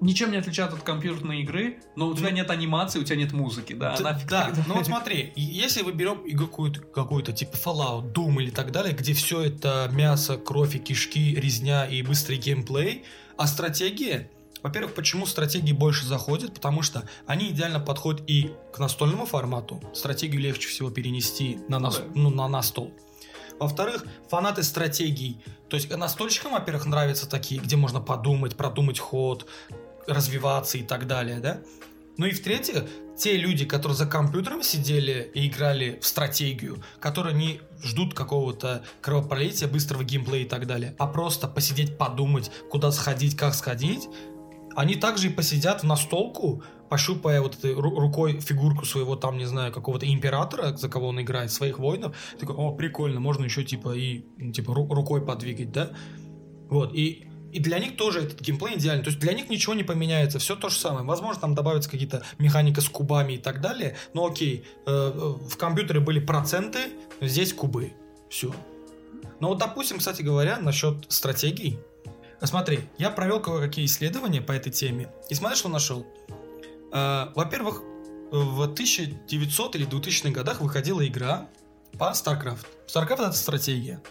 ничем не отличают от компьютерной игры, но у тебя нет анимации, у тебя нет музыки, да? Т- нафиг да, [LAUGHS] тогда. ну вот смотри, если вы берем игру какую-то, какую-то типа Fallout, Doom или так далее, где все это мясо, кровь и кишки, резня и быстрый геймплей, а стратегия, Во-первых, почему стратегии больше заходят? Потому что они идеально подходят и к настольному формату. Стратегию легче всего перенести на, нас, ну, на, на стол. Во-вторых, фанаты стратегий. То есть настольщикам, во-первых, нравятся такие, где можно подумать, продумать ход, развиваться и так далее, да? Ну и в-третьих, те люди, которые за компьютером сидели и играли в стратегию, которые не ждут какого-то кровопролития, быстрого геймплея и так далее, а просто посидеть, подумать, куда сходить, как сходить, они также и посидят в настолку, пощупая вот этой рукой фигурку своего там, не знаю, какого-то императора, за кого он играет, своих воинов, такой, о, прикольно, можно еще типа и типа рукой подвигать, да? Вот, и и для них тоже этот геймплей идеальный. То есть для них ничего не поменяется, все то же самое. Возможно, там добавятся какие-то механика с кубами и так далее. Но окей, э, в компьютере были проценты, здесь кубы. Все. Но вот, допустим, кстати говоря, насчет стратегий. Смотри, я провел кое-какие исследования по этой теме. И смотри, что нашел. Э, во-первых, в 1900 или 2000-х годах выходила игра по StarCraft. StarCraft это стратегия.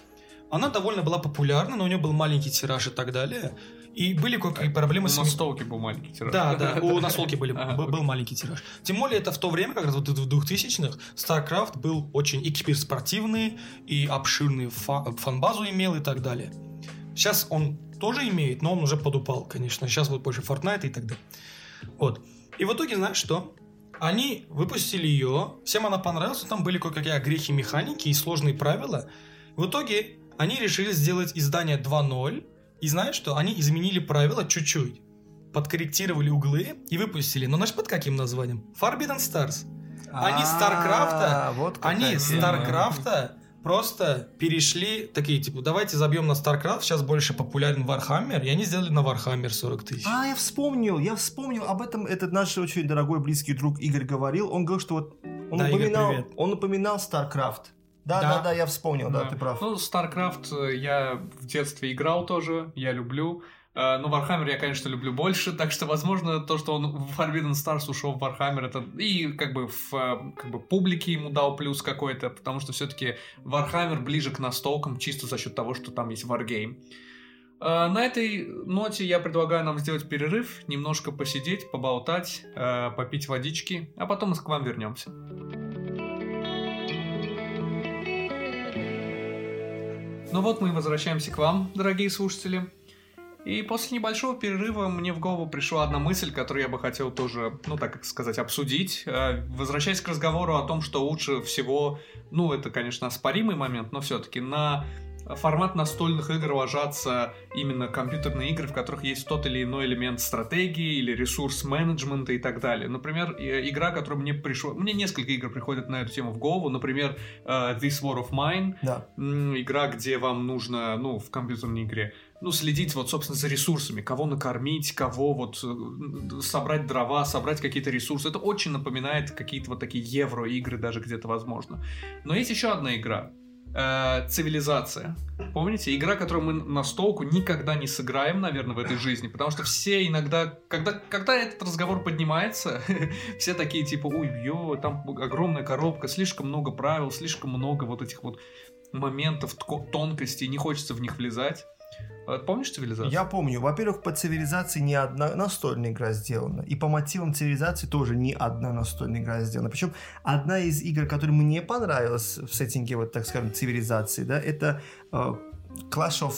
Она довольно была популярна, но у нее был маленький тираж и так далее. И были какие проблемы с... У настолки был маленький тираж. Да, да, [LAUGHS] у настолки были, был маленький тираж. Тем более это в то время, как раз вот в 2000-х, StarCraft был очень и киберспортивный, и обширный фан-базу имел и так далее. Сейчас он тоже имеет, но он уже подупал, конечно. Сейчас вот больше Fortnite и так далее. Вот. И в итоге, знаешь что? Они выпустили ее, всем она понравилась, там были кое-какие огрехи механики и сложные правила. В итоге они решили сделать издание 2.0, и знаешь что? Они изменили правила чуть-чуть. Подкорректировали углы и выпустили. Но знаешь под каким названием? Forbidden Stars. Они Старкрафта, вот они Старкрафта просто перешли, такие, типа, давайте забьем на StarCraft, сейчас больше популярен Warhammer, и они сделали на Warhammer 40 тысяч. А, я вспомнил, я вспомнил, об этом этот наш очень дорогой близкий друг Игорь говорил, он говорил, что вот он, да, упоминал, Игорь, он упоминал StarCraft. Да, да, да, да, я вспомнил, да. да, ты прав. Ну, StarCraft э, я в детстве играл тоже, я люблю. Э, но Warhammer я, конечно, люблю больше, так что, возможно, то, что он в Forbidden Stars ушел в Warhammer, это и как бы в э, как бы, публике ему дал плюс какой-то, потому что все-таки Warhammer ближе к настолкам, чисто за счет того, что там есть Wargame. На этой ноте я предлагаю нам сделать перерыв, немножко посидеть, поболтать, попить водички, а потом мы к вам вернемся. Ну вот мы возвращаемся к вам, дорогие слушатели. И после небольшого перерыва мне в голову пришла одна мысль, которую я бы хотел тоже, ну так сказать, обсудить. Э, возвращаясь к разговору о том, что лучше всего, ну это, конечно, оспоримый момент, но все-таки на формат настольных игр ложатся именно компьютерные игры, в которых есть тот или иной элемент стратегии или ресурс менеджмента и так далее. Например, игра, которая мне пришла... Мне несколько игр приходят на эту тему в голову. Например, uh, This War of Mine. Да. Игра, где вам нужно, ну, в компьютерной игре, ну, следить вот, собственно, за ресурсами, кого накормить, кого вот э, собрать дрова, собрать какие-то ресурсы. Это очень напоминает какие-то вот такие евро-игры даже где-то возможно. Но есть еще одна игра, э, цивилизация. Помните, игра, которую мы на столку никогда не сыграем, наверное, в этой жизни, потому что все иногда, когда, когда этот разговор поднимается, [LAUGHS] все такие типа, ой, ё, там огромная коробка, слишком много правил, слишком много вот этих вот моментов, тонкостей, не хочется в них влезать. А помнишь цивилизацию? Я помню. Во-первых, по цивилизации не одна настольная игра сделана. И по мотивам цивилизации тоже не одна настольная игра сделана. Причем одна из игр, которая мне понравилась в сеттинге, вот так скажем, цивилизации, да, это uh, Clash of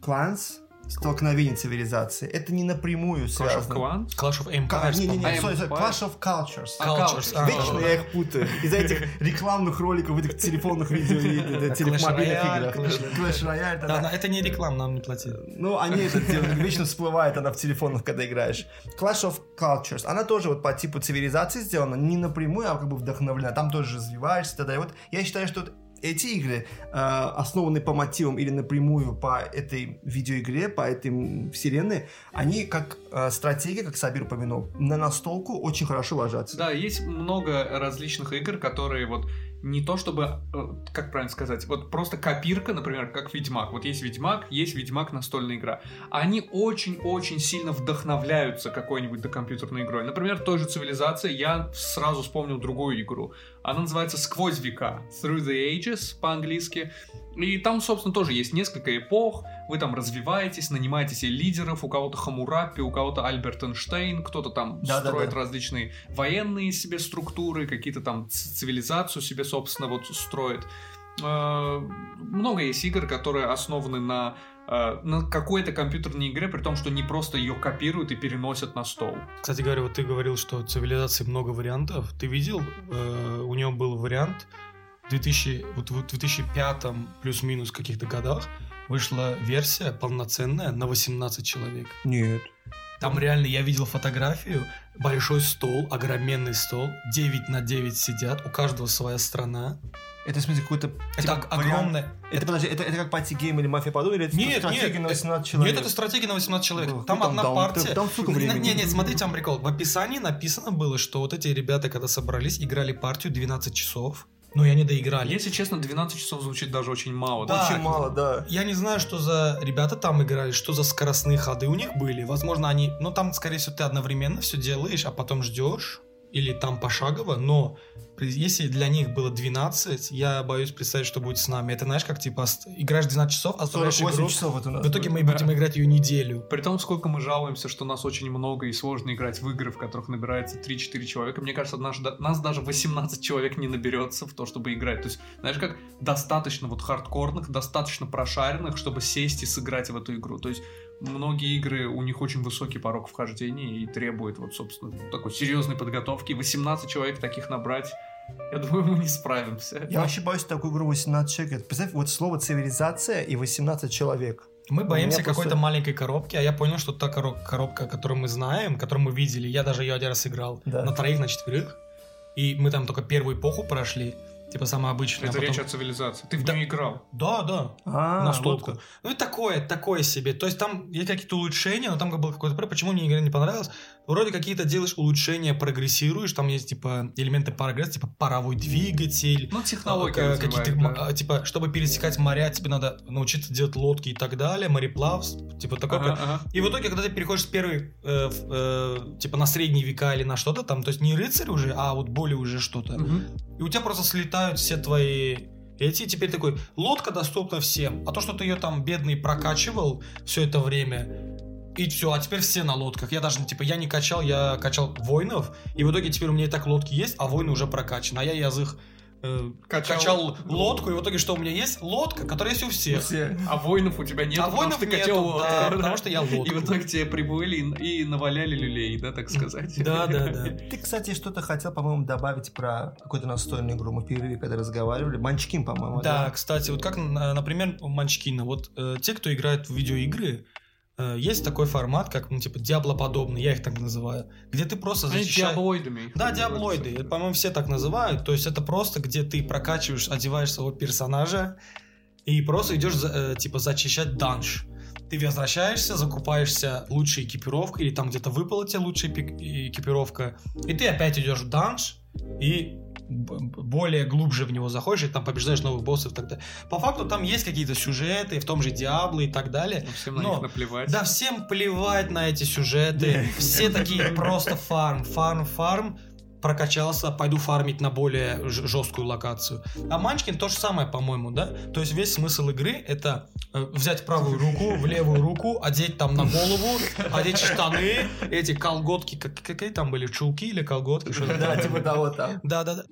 Clans столкновение цивилизации. Это не напрямую связано. Clash of Clans? Clash of Empires. Не, не, не, sorry, sorry, Clash of Cultures. Cultures. А, Вечно я их путаю. Из-за этих рекламных роликов, этих телефонных видео и телемобильных играх. Clash Royale. Да, это не реклама, нам не платили. Ну, они это делают, вечно всплывает она в телефонах, когда играешь. Clash of Cultures. Она тоже вот по типу цивилизации сделана, не напрямую, а как бы вдохновлена. Там тоже развиваешься. Тогда и вот я считаю, что эти игры э, основаны по мотивам или напрямую по этой видеоигре, по этой вселенной, они как э, стратегия, как Сабир упомянул, на настолку очень хорошо ложатся. Да, есть много различных игр, которые вот не то чтобы, э, как правильно сказать, вот просто копирка, например, как Ведьмак. Вот есть Ведьмак, есть Ведьмак настольная игра. Они очень-очень сильно вдохновляются какой-нибудь докомпьютерной игрой. Например, той же цивилизации я сразу вспомнил другую игру. Она называется «Сквозь века», «Through the Ages» по-английски. И там, собственно, тоже есть несколько эпох, вы там развиваетесь, нанимаете себе лидеров, у кого-то Хамурапи, у кого-то Альберт Эйнштейн, кто-то там Да, да, строит да. различные военные себе структуры, какие-то там цивилизацию себе, собственно, вот строит. Э, Много есть игр, которые основаны на, э, на какой-то компьютерной игре, при том, что не просто ее копируют и переносят на стол. Кстати говоря, вот ты говорил, что цивилизации много вариантов. Ты видел, э, у него был вариант в 2000, вот в 2005 плюс-минус каких-то годах вышла версия полноценная на 18 человек. Нет. Там реально я видел фотографию, большой стол, огроменный стол, 9 на 9 сидят, у каждого своя страна. Это, в смысле, какой-то... Это типа, вариант- огромное... Это, подожди, это, это как пати гейм или мафия подумали? Или это Нет, стратегия нет, на это- 18 человек? Нет, это стратегия на 18 человек. Ну, там там одна дал- партия. там сколько Не, времени? Не, нет, смотрите, там прикол. В описании написано было, что вот эти ребята, когда собрались, играли партию 12 часов. Но и они доиграли. Если честно, 12 часов звучит даже очень мало. Да. Очень мало, да. Я не знаю, что за ребята там играли, что за скоростные ходы у них были. Возможно, они... Ну, там, скорее всего, ты одновременно все делаешь, а потом ждешь. Или там пошагово, но если для них было 12, я боюсь представить, что будет с нами. Это знаешь, как типа играешь 12 часов, оставляешь 48 игру. часов это. В итоге мы Да. будем играть ее неделю. При том, сколько мы жалуемся, что нас очень много и сложно играть в игры, в которых набирается 3-4 человека. Мне кажется, наш, нас даже 18 человек не наберется в то, чтобы играть. То есть, знаешь, как достаточно вот хардкорных, достаточно прошаренных, чтобы сесть и сыграть в эту игру. То есть, многие игры, у них очень высокий порог вхождения и требует вот, собственно, такой серьезной подготовки. 18 человек таких набрать, я думаю, мы не справимся. Я вообще боюсь такую игру 18 человек. Представь, вот слово цивилизация и 18 человек. Мы боимся какой-то просто- маленькой коробки, а я понял, что та коро- коробка, которую мы знаем, которую мы видели, я даже ее один раз играл, Да. на троих, на четверых, и мы там только первую эпоху прошли, типа самое обычное. Это а потом- речь о цивилизации. Ты в Да. нее играл. Да, да. А, настолку. вот. Ну и такое, такое себе. То есть там есть какие-то улучшения, но там как был какой-то... про- Почему мне игра не понравилась? Вроде какие-то делаешь улучшения, прогрессируешь, там есть типа элементы прогресса, типа паровой двигатель, Ну, технологии э, какие-то, да. а, типа, чтобы пересекать моря, тебе надо научиться делать лодки и так далее, мореплав, типа такое. Ага, ага. И в итоге, когда ты переходишь с первой, э, в, э, типа на средние века или на что-то там, то есть не рыцарь уже, а вот более уже что-то, Мгм. и у тебя просто слетают все твои. Эти, теперь такой, лодка доступна всем, а то, что ты ее там бедный прокачивал все это время, и все, а теперь все на лодках. Я даже, типа, я не качал, я качал воинов, и в итоге теперь у меня и так лодки есть, а воины уже прокачаны, а я язык э, Качал- качал... лодку, и в итоге что у меня есть? Лодка, которая есть у всех. Все. А воинов у тебя нет, а воинов ты нету, качал лодку, да, да? потому что я лодку. И в итоге тебе прибыли и, и наваляли люлей, да, так сказать? Да, да, да. [LAUGHS] Ты, кстати, что-то хотел, по-моему, добавить про какую-то настольную игру. Мы в перерыве, когда разговаривали. Манчкин, по-моему, Да, кстати, вот как, на- например, Манчкина, вот э, те, кто играет в видеоигры, есть такой формат, как, ну, типа, Диабло-подобный, я их так называю, где ты просто Они защищаешь... диаблоидами. их Да, диаблоиды, по-моему, все так называют, то есть это просто, где ты прокачиваешь, одеваешь своего персонажа и просто идешь, э, типа, зачищать данж. Ты возвращаешься, закупаешься лучшей экипировкой, или там где-то выпала тебе лучшая пик- экипировка, и ты опять идешь в данж, и более глубже в него заходишь, и там побеждаешь новых боссов и так далее. По факту там есть какие-то сюжеты, в том же Диабло и так далее. Ну, Всем на Но- них наплевать. Да всем плевать на эти сюжеты. [LAUGHS] Все такие просто фарм, фарм, фарм. Прокачался, пойду фармить на более жесткую локацию. А Манчкин то же самое, по-моему, да? То есть весь смысл игры это э, взять правую руку в левую руку, одеть там на голову, одеть штаны, эти колготки, как, какие там были, чулки или колготки? Да, типа того там. Да, да, да.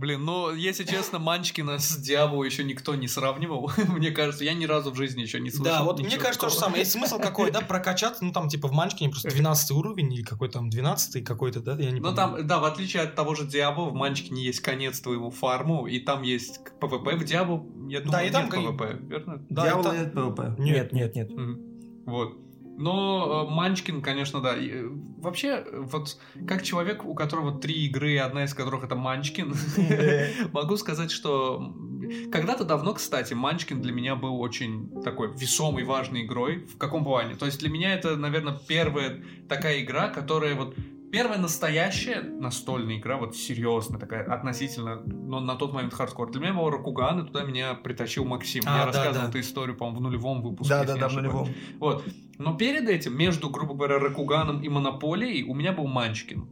Блин, ну, если честно, Манчкина с Диабло еще никто не сравнивал. [LAUGHS] Мне кажется, я ни разу в жизни еще не слышал. Да, вот мне кажется, то же самое. Есть смысл какой, да, прокачаться, ну там типа в Манчкине просто [LAUGHS] 12 уровень или какой там 12 какой-то, да, я не Ну там, да, в отличие от того же Diablo, в Манчкине есть конец твоему фарму, и там есть ПВП. В Diablo, я думаю, и там нет ПВП, верно? Да, нет ПВП. Нет, нет, нет. Вот. Но э, Манчкин, конечно, да. И, э, Вообще, э, вот как человек, у которого три игры, одна из которых это Манчкин, [LAUGHS] могу сказать, что когда-то давно, кстати, Манчкин для меня был очень такой весомой, важной игрой. В каком плане? То есть для меня это, наверное, первая такая игра, которая вот Первая настоящая настольная игра, вот серьезная такая, относительно, но на тот момент хардкор. Для меня был Ракуган, и туда меня притащил Максим. А, Я да, рассказывал да. эту историю, по-моему, в нулевом выпуске. Да, да, да, в нулевом. Вот. Но перед этим, между, грубо говоря, Ракуганом и Монополией, у меня был Манчкин.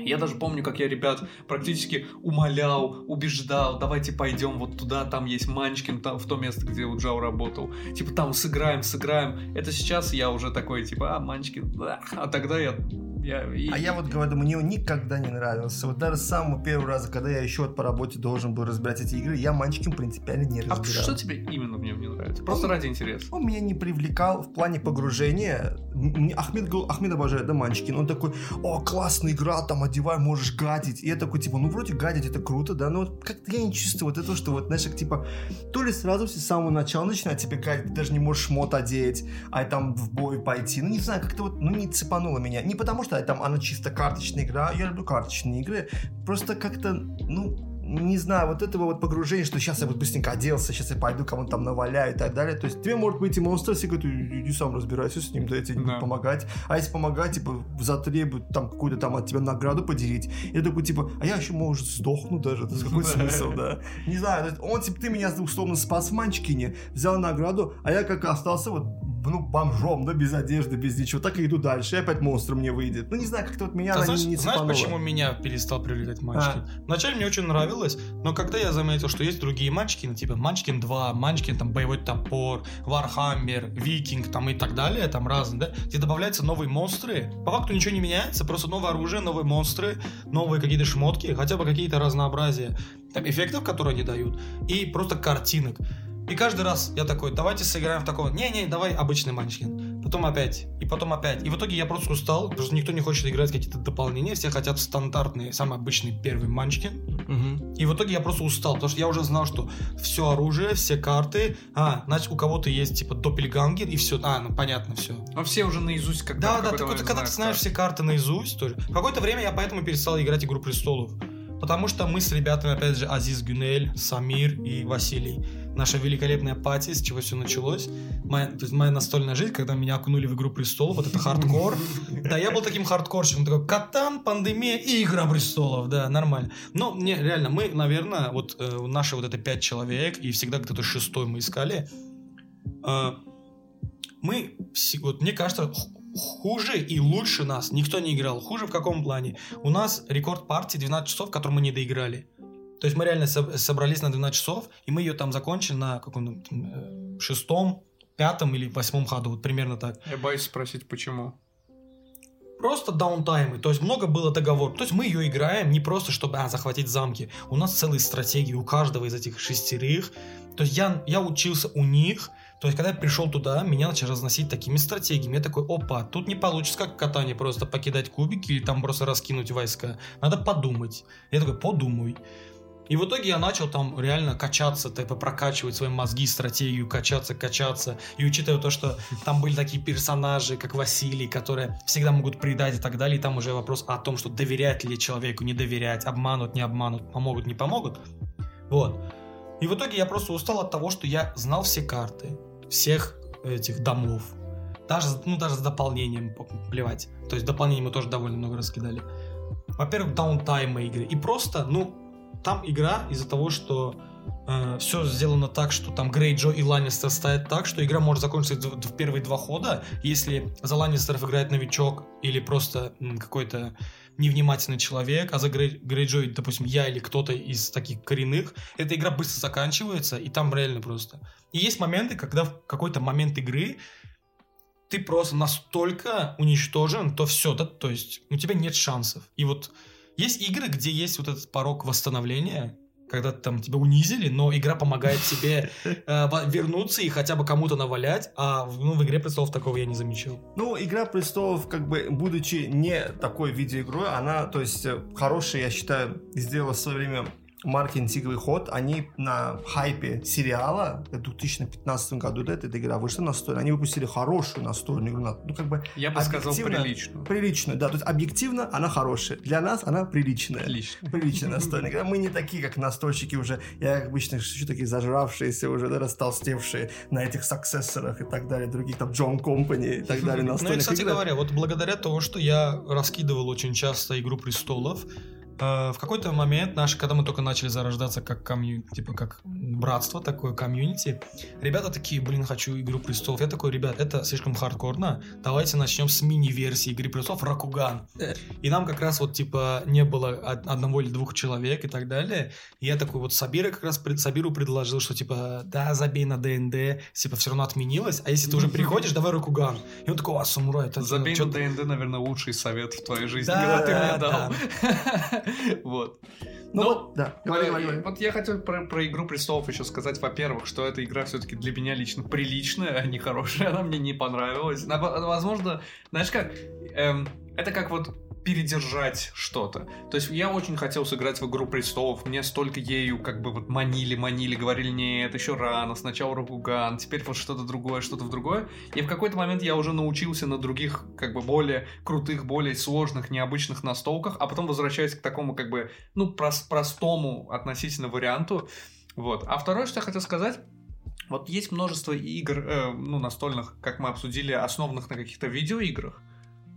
Я даже помню, как я ребят практически умолял, убеждал, давайте пойдем вот туда, там есть Манчкин, там, в то место, где у Джао работал. Типа там сыграем, сыграем. Это сейчас я уже такой, типа, а, Манчкин, да. А тогда я... я и- А я вот говорю, мне он никогда не нравился. Вот даже с самого первого раза, когда я еще вот по работе должен был разбирать эти игры, я Манчкин принципиально не А разбирал. что тебе именно в нем не нравится? Просто Он- ради интереса. Он меня не привлекал в плане погружения. Мне Ахмед Ахмед обожает, да, Манчкин. Он такой, о, классная игра, там одевай, можешь гадить. И я такой, типа, ну, вроде гадить это круто, да, но вот как-то я не чувствую вот это, что вот, знаешь, как, типа, то ли сразу все с самого начала начинают тебе гадить, ты даже не можешь шмот одеть, а там в бой пойти. Ну, не знаю, как-то вот, ну, не цепануло меня. Не потому что там она чисто карточная игра, я люблю карточные игры, просто как-то, ну, не знаю, вот этого вот погружения, что сейчас я вот быстренько оделся, сейчас я пойду кому-то там наваляю и так далее. То есть тебе может быть и монстр, если говорит, иди сам разбирайся с ним, да, я тебе не Да. буду помогать. А если помогать, типа, затребуют там какую-то там от тебя награду поделить, я такой, типа, а я еще, может, сдохну даже, то есть какой [LAUGHS] смысл, да? Не знаю, он, типа, ты меня условно спас в Манчкине, взял награду, а я как остался вот, ну, бомжом, да, без одежды, без ничего, так и иду дальше, и опять монстр мне выйдет. Ну, не знаю, как-то вот меня А она знаешь, не, не знаешь, почему меня перестал привлекать Манчкин? А. Вначале мне очень нравилось, но когда я заметил, что есть другие Манчкины, типа Манчкин 2, Манчкин там боевой топор, Warhammer, Викинг там и так далее, там разные, да, где добавляются новые монстры. По факту ничего не меняется, просто новое оружие, новые монстры, новые какие-то шмотки, хотя бы какие-то разнообразия там, эффектов, которые они дают, и просто картинок. И каждый раз я такой, давайте сыграем в такого. Не-не, давай обычный Манчкин. Потом опять. И потом опять. И в итоге я просто устал, потому что никто не хочет играть какие-то дополнения. Все хотят стандартный, самый обычный первый Манчкин. Мгм. И в итоге я просто устал, потому что я уже знал, что все оружие, все карты, а, значит, у кого-то есть, типа, доппельгангер, и все, а, ну, понятно, все. Но все уже наизусть когда Да, да, ты, момент когда ты знаешь все карты наизусть тоже. В какое-то время я поэтому перестал играть Игру Престолов. Потому что мы с ребятами, опять же, Азиз Гюнель, Самир и Василий. Наша великолепная party, с чего все началось. Моя, то есть моя настольная жизнь, когда меня окунули в Игру Престолов, вот это хардкор. Да, я был таким хардкорщиком, такой Катан, пандемия и Игра Престолов, да, нормально. Но мне реально, мы, наверное, вот э, наши вот это пять человек, и всегда где-то шестой мы искали, э, мы, вот мне кажется, хуже и лучше нас никто не играл. Хуже в каком плане? У нас рекорд партии 12 часов, который мы не доиграли. То есть мы реально соб- собрались на 12 часов, и мы ее там закончили на каком-то э, шестом, пятом или восьмом ходу, вот примерно так. Я боюсь спросить, почему. Просто даунтаймы, то есть много было договоров. То есть мы ее играем не просто, чтобы а, захватить замки. У нас целые стратегии у каждого из этих шестерых. То есть я, я учился у них. То есть когда я пришел туда, меня начали разносить такими стратегиями. Я такой, опа, тут не получится как в катании просто покидать кубики или там просто раскинуть войска. Надо подумать. Я такой, подумай. И в итоге я начал там реально качаться, типа прокачивать свои мозги, стратегию, качаться, качаться. И учитывая то, что там были такие персонажи, как Василий, которые всегда могут предать и так далее, и там уже вопрос о том, что доверять ли человеку, не доверять, обманут, не обманут, помогут, не помогут. Вот. И в итоге я просто устал от того, что я знал все карты, всех этих домов. Даже, ну, даже с дополнением, плевать. То есть дополнений мы тоже довольно много раскидали. Во-первых, даунтаймы игры. И просто, ну, там игра из-за того, что все сделано так, что там Грей, Джо и Ланнистер стоят так, что игра может закончиться в, первые два хода, если за Ланнистеров играет новичок или просто какой-то невнимательный человек, а за Грей, Грейджой, допустим, я или кто-то из таких коренных, эта игра быстро заканчивается, и там реально просто. И есть моменты, когда в какой-то момент игры ты просто настолько уничтожен, то все, да, то есть у тебя нет шансов. И вот есть игры, где есть вот этот порог восстановления, когда там тебя унизили, но игра помогает тебе [LAUGHS] э, вернуться и хотя бы кому-то навалять, а в- ну, в игре престолов такого я не замечал. Ну, Игра престолов, как бы, будучи не такой видеоигрой, она, то есть, э, хорошая, я считаю, сделала в свое время маркетинговый ход. Они на хайпе сериала в 2015 году, да, эта игра вышла настольная, они выпустили хорошую настольную игру. Ну, как бы Я бы сказал приличную. Приличную, да. То есть объективно она хорошая. Для нас она приличная. Отлично. Приличная настольная игра. Мы не такие, как настольщики уже, я как обычно шучу, такие зажравшиеся уже, да, растолстевшие на этих саксессорах и так далее, других там Джон Компани и так далее Ну и, кстати играх. говоря, вот благодаря тому, что я раскидывал очень часто «Игру престолов», в какой-то момент наши, когда мы только начали зарождаться как комью, типа как братство, такое комьюнити, ребята такие, блин, хочу «Игру престолов». Я такой, ребят, это слишком хардкорно, давайте начнем с мини-версии «Игры престолов» Ракуган. И нам как раз вот типа не было од- одного или двух человек и так далее. И я такой вот Сабира как раз пред- Сабиру предложил, что типа, да, забей на ДНД, типа все равно отменилось, а если ты уже приходишь, давай Ракуган. И он такой, а, самурай, это Забей на ДНД, наверное, лучший совет в твоей жизни, Да, когда ты мне дал. [LAUGHS] Вот. Ну Но, вот, да, говори, говори, говори. Вот я хотел про, про Игру Престолов еще сказать, во-первых, что эта игра все-таки для меня лично приличная, а не хорошая, [LAUGHS] она мне не понравилась. Возможно, знаешь как, эм, это как вот передержать что-то. То есть я очень хотел сыграть в Игру Престолов, мне столько ею как бы вот манили, манили, говорили, нет, еще рано, сначала Рокуган, теперь вот что-то другое, что-то в другое. И в какой-то момент я уже научился на других, как бы, более крутых, более сложных, необычных настолках, а потом возвращаюсь к такому, как бы, ну, прос- простому относительно варианту. Вот. А второе, что я хотел сказать, вот есть множество игр, э, ну, настольных, как мы обсудили, основанных на каких-то видеоиграх.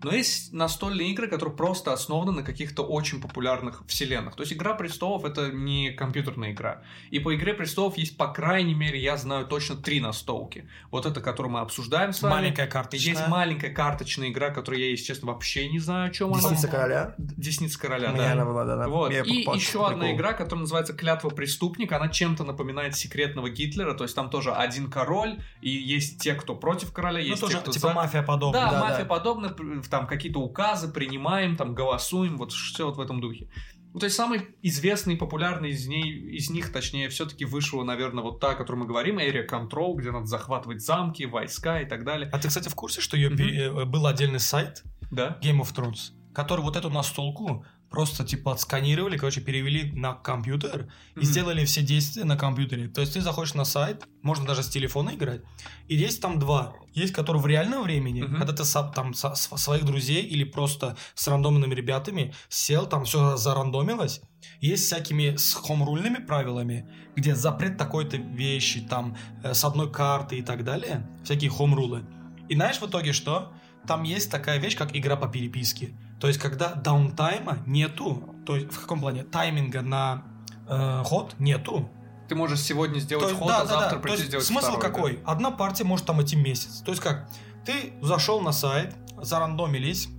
Но есть настольные игры, которые просто основаны на каких-то очень популярных вселенных. То есть «Игра престолов» — это не компьютерная игра. И по «Игре престолов» есть, по крайней мере, я знаю точно три настолки. Вот это, которую мы обсуждаем с вами. Маленькая карточная. Есть маленькая карточная игра, которую я, если честно, вообще не знаю, о чем она. Десница короля. Десница короля, У да. она была, да. она- Вот. я И еще по одна игра, которая называется Клятва преступника. Она чем-то напоминает секретного Гитлера. То есть там тоже один король, и есть те, кто против короля, Ну, есть тоже те, кто типа за. мафия подобная. Да, Да, мафия да. подобно, п- там какие-то указы принимаем, там голосуем, вот все вот в этом духе. Ну, то есть самый известный популярный из, ней, из них, точнее, все-таки вышла, наверное, вот та, о которой мы говорим, Area Control, где надо захватывать замки, войска и так далее. А ты, кстати, в курсе, что ее пере- э, был отдельный сайт Да? Game of Thrones, который вот эту настолку просто типа отсканировали, короче, перевели на компьютер и Мгм. сделали все действия на компьютере. То есть ты заходишь на сайт, можно даже с телефона играть, и есть там два. Есть, который в реальном времени, Мгм. когда ты там со- св- своих друзей или просто с рандомными ребятами сел, там все зарандомилось. Есть всякими с хомрульными правилами, где запрет такой-то вещи, там, э, с одной карты и так далее, всякие хомрулы. И знаешь в итоге что? Там есть такая вещь, как игра по переписке. То есть, когда даунтайма нету, то есть в каком плане? Тайминга на э, ход нету. Ты можешь сегодня сделать есть, ход, да, а да, завтра да. Прийти есть сделать смысл второй, да. какой? Одна партия может там идти месяц. То есть как? Ты зашел на сайт, зарандомились,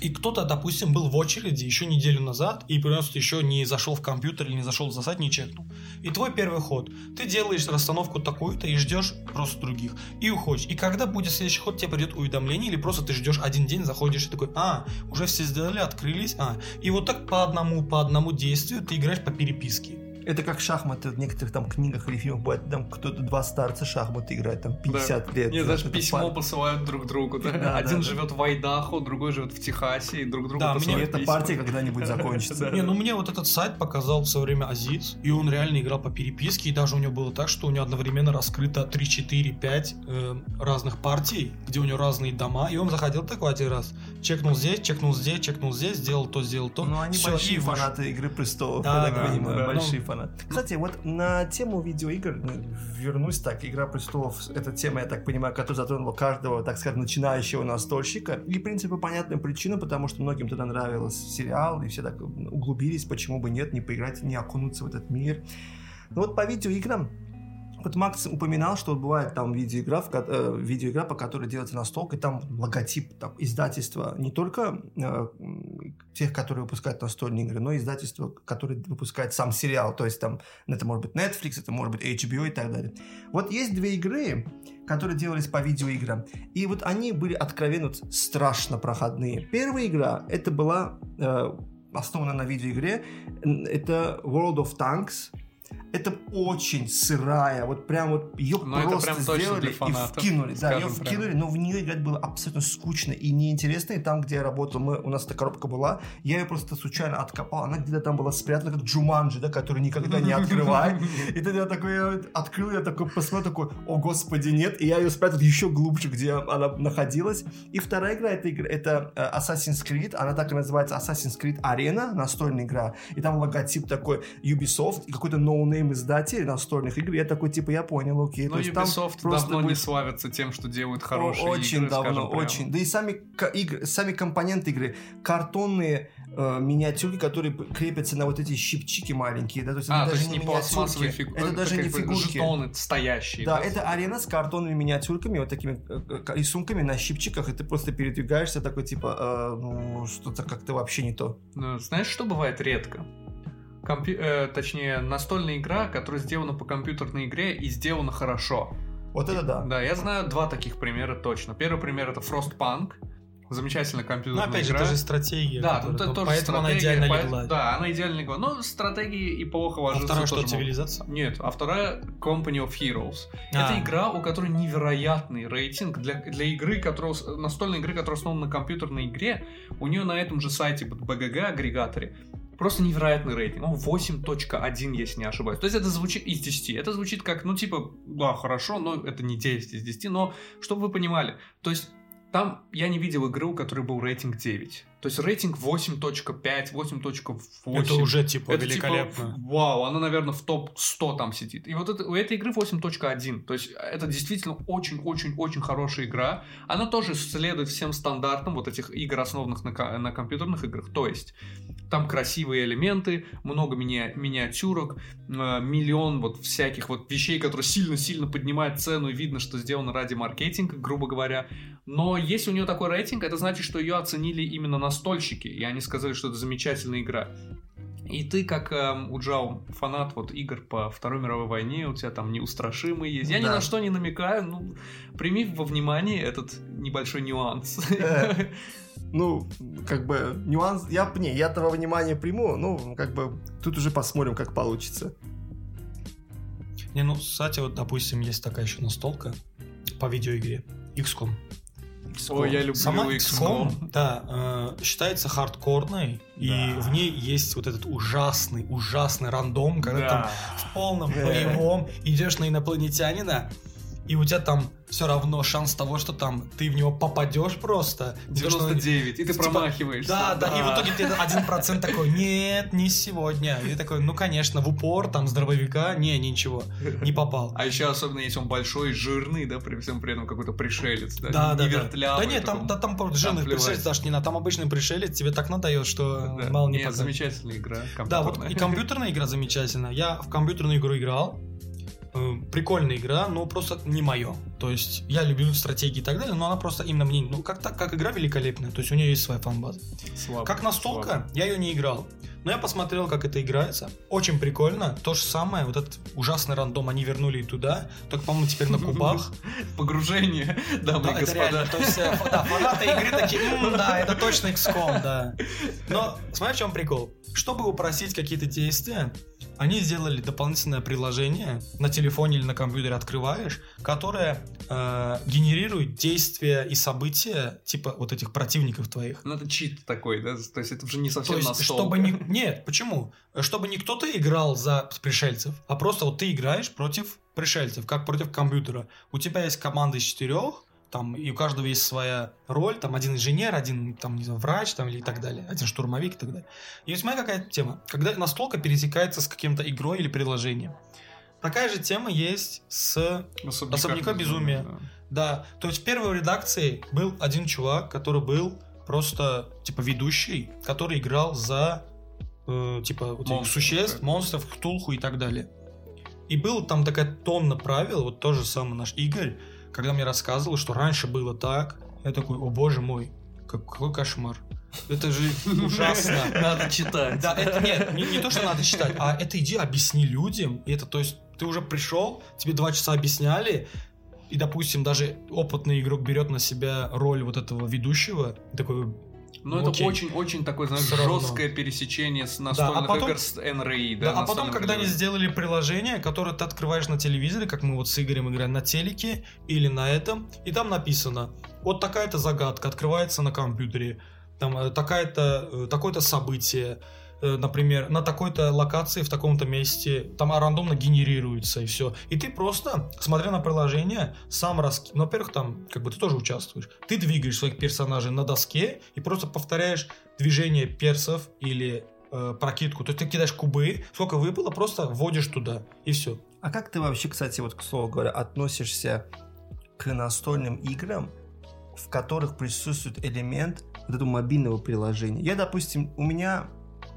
и кто-то, допустим, был в очереди еще неделю назад и просто еще не зашел в компьютер или не зашел за сайт, не чекнул. И твой первый ход. Ты делаешь расстановку такую-то и ждешь просто других. И уходишь. И когда будет следующий ход, тебе придет уведомление, или просто ты ждешь один день, заходишь и такой, а, уже все сделали, открылись, а. И вот так по одному, по одному действию ты играешь по переписке. Это как шахматы в некоторых там книгах или фильмах бывает, там кто-то два старца шахматы играет, там 50 лет. Не, знаешь, письмо пар- посылают друг другу. Да? Да, Один да, живет в Айдахо, другой живет в Техасе, и друг другу Да, мне эта письма. партия когда-нибудь [LAUGHS] закончится. Да. Не, ну мне вот этот сайт показал в свое время Азиз, и он реально играл по переписке, и даже у него было так, что у него одновременно раскрыто 3, 4, 5 э, разных партий, где у него разные дома, и он заходил такой один раз, чекнул здесь, чекнул здесь, чекнул здесь, сделал то, сделал то. Ну, они Всё, большие фанаты Игры Престолов, Да, я так да, понимаю, да. большие Ну, фанаты. Кстати, вот на тему видеоигр, ну, вернусь так, Игра Престолов, это тема, я так понимаю, которая затронула каждого, так сказать, начинающего настольщика, и, в принципе, по понятным причинам, потому что многим тогда нравился сериал, и все так углубились, почему бы нет, не поиграть, не окунуться в этот мир. Ну вот по видеоиграм, вот Макс упоминал, что бывает там видеоигра, в э, видеоигра, по которой делается настолка, и там логотип там, издательства не только э, тех, которые выпускают настольные игры, но и издательства, которые выпускают сам сериал. То есть там это может быть Netflix, это может быть HBO и так далее. Вот есть две игры, которые делались по видеоиграм. И вот они были откровенно страшно проходные. Первая игра, это была э, основана на видеоигре. Это World of Tanks. Это очень сырая, вот прям вот ее Но это просто прям сделали и вкинули. Да, ее скажем прям. вкинули, но в нее играть было абсолютно скучно и неинтересно. И там, где я работал, мы, у нас эта коробка была, я ее просто случайно откопал. Она где-то там была спрятана, как Джуманджи, да, который никогда не открывай. [LAUGHS] И тогда я такой я открыл, я такой посмотрел, такой, о господи, нет. И я ее спрятал еще глубже, где она находилась. И вторая игра, это, игра, это э, Assassin's Creed, она так и называется Assassin's Creed Arena, настольная игра. И там логотип такой Ubisoft и какой-то no-name издатель настольных игр. Я такой, типа, я понял, окей. Но То есть там Ubisoft просто давно не будет- славится тем, что делают хорошие очень игры, давно, скажем прямо. очень. Да и сами, игры, сами компоненты игры, картонные э, миниатюрки, которые крепятся на вот эти щипчики маленькие, да, то есть А, это то даже есть не пластмассовые фигуры, это даже не фигурки. жетоны стоящие. Да, это арена с картонными миниатюрками, вот такими э, э, рисунками на щипчиках, и ты просто передвигаешься такой, типа, э, ну, что-то как-то вообще не то. Ну, Знаешь, что бывает редко? Компью- э, точнее, настольная игра, которая сделана по компьютерной игре и сделана хорошо. Вот это да. Да, я знаю два таких примера точно. Первый пример это Frostpunk. Замечательная Ну, компьютерная опять же, игра. это же стратегия. да, которая- тут ну, тоже поэтому она стратегия, идеально по- легла. Да, она идеально легла. Но стратегии и плохо А ложится второе, что, тоже могут. цивилизация? Нет, а вторая Company of Heroes. А. Это игра, у которой невероятный рейтинг для, для игры, которая, настольной игры, которая основана на компьютерной игре. У нее на этом же сайте BGG агрегаторе просто невероятный рейтинг. Он 8.1, если не ошибаюсь. То есть это звучит из 10. Это звучит как, ну типа, да, хорошо, но это не 10 из 10. Но, чтобы вы понимали, то есть там я не видел игры, у которой был рейтинг 9. То есть рейтинг 8.5, 8.8. Это уже, типа, Это великолепно. типа, вау, она, наверное, в топ-100 там сидит. И вот это, у этой игры 8.1. То есть это действительно очень-очень-очень хорошая игра. Она тоже следует всем стандартам вот этих игр, основанных на, на компьютерных играх. То есть там красивые элементы, много мини- миниатюрок, э, миллион вот всяких вот вещей, которые сильно-сильно поднимают цену, и видно, что сделано ради маркетинга, грубо говоря. Но если у нее такой рейтинг, это значит, что ее оценили именно настольщики, и они сказали, что это замечательная игра. И ты, как эм, Уджау, фанат вот игр по Второй мировой войне, у тебя там неустрашимые есть. Я ни Да. на что не намекаю, ну, прими во внимание этот небольшой нюанс. Э, Ну, как бы, нюанс, я, не, я этого внимания приму, ну, как бы, тут уже посмотрим, как получится. Не, ну, кстати, вот, допустим, есть такая еще настолка по видеоигре. XCOM. Ой, я люблю Сама XCOM. XCOM, да, э, считается хардкорной, и Да. в ней есть вот этот ужасный, ужасный рандом, когда ты там Да. в полном боевом идешь на инопланетянина, и у тебя там все равно шанс того, что там ты в него попадешь просто. потому что он- 99, и ты Типа, промахиваешься. Да, да, и в итоге ты один процент такой, нет, не сегодня. И ты такой, ну, конечно, в упор, там, с дробовика, не, ничего, не попал. А еще особенно, если он большой, жирный, да, при всем при этом какой-то пришелец, да, Да, да, вертлявый Да нет, там, да, там жирный пришелец даже не на там обычный пришелец тебе так надает, что Да. мало не Нет, замечательная игра. Да, вот и компьютерная игра замечательная. Я в компьютерную игру играл. Э, Прикольная игра, но просто не мое. То есть я люблю стратегии и так далее, но она просто именно мне, ну как так, как игра великолепная. То есть у нее есть своя фан-база. Слабо, Как настолка, слабо. я ее не играл. Но я посмотрел, как это играется. Очень прикольно. То же самое, вот этот ужасный рандом они вернули и туда. Только, по-моему, теперь на [LAUGHS] кубах. Погружение, дамы Да, и господа. реально. То есть, э, да, фанаты игры такие, «М, да, это точно XCOM, да. Но смотри, в чем прикол. Чтобы упростить какие-то действия, они сделали дополнительное приложение на телефоне или на компьютере открываешь, которое э, генерирует действия и события типа вот этих противников твоих. Ну, это чит такой, да? То есть это уже не совсем То есть, настолка. чтобы не... [LAUGHS] Нет, почему? Чтобы не кто-то играл за пришельцев, а просто вот ты играешь против пришельцев, как против компьютера. У тебя есть команда из четырех, там, и у каждого есть своя роль, там, один инженер, один, там, не знаю, врач, там, или и так далее, один штурмовик и так далее. И вот смотри, какая тема. Когда настолка пересекается с каким-то игрой или приложением. Такая же тема есть с Особняка, Особняка безумия. да. да, то есть в первой редакции был один чувак, который был просто типа ведущий, который играл за э, типа Монстров, существ, да. монстров, ктулху и так далее. И был там такая тонна правил, вот тоже самый наш Игорь, когда мне рассказывал, что раньше было так, я такой, о боже мой, как- какой кошмар. Это же [LAUGHS] ужасно. Надо читать. Да, это нет, не, не то, что надо читать, а это иди объясни людям. И это, то есть, ты уже пришел, тебе два часа объясняли, и, допустим, даже опытный игрок берет на себя роль вот этого ведущего, такой, Но Ну, это очень-очень такое, знаешь, равно. жесткое пересечение с настольных потом- игр с NRI, Да, да, а потом, когда они сделали приложение, которое ты открываешь на телевизоре, как мы вот с Игорем играем на телеке или на этом, и там написано, вот такая-то загадка открывается на компьютере, там э, такая-то, э, такое-то событие, например, на такой-то локации в таком-то месте, там рандомно генерируется и все. И ты просто, смотря на приложение, сам раски... Ну, во-первых, там, как бы ты тоже участвуешь. Ты двигаешь своих персонажей на доске и просто повторяешь движение персов или э, прокидку. То есть ты кидаешь кубы, сколько выпало, просто вводишь туда, и все. А как ты вообще, кстати, вот к слову говоря, относишься к настольным играм, в которых присутствует элемент вот этого мобильного приложения? Я, допустим, у меня,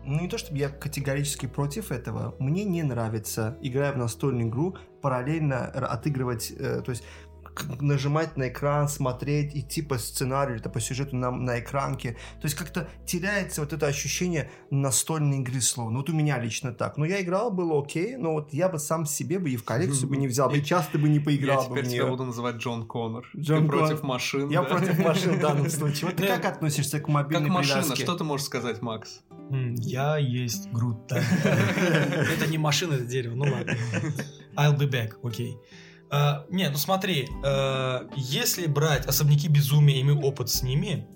ну не то чтобы я категорически против этого, мне не нравится, играя в настольную игру, параллельно отыгрывать, э, то есть нажимать на экран, смотреть, идти по сценарию, или по сюжету на, на экранке. То есть как-то теряется вот это ощущение настольной игры словно. Вот у меня лично так. Но я играл, было окей, но вот я бы сам себе бы и в коллекцию бы не взял, бы, и часто бы не Я поиграл бы теперь в тебя буду называть Джон Коннор. Джон Ты против Коннор. машин. Я да? против машин в данном [LAUGHS] случае. Вот ты как относишься к мобильной Как машина, привязке? что ты можешь сказать, Макс? Я есть Грут. [LAUGHS] Это не машина, это дерево, ну ладно. I'll be back, окей. А, Не, ну смотри, э, если брать особняки безумия и мой опыт с ними,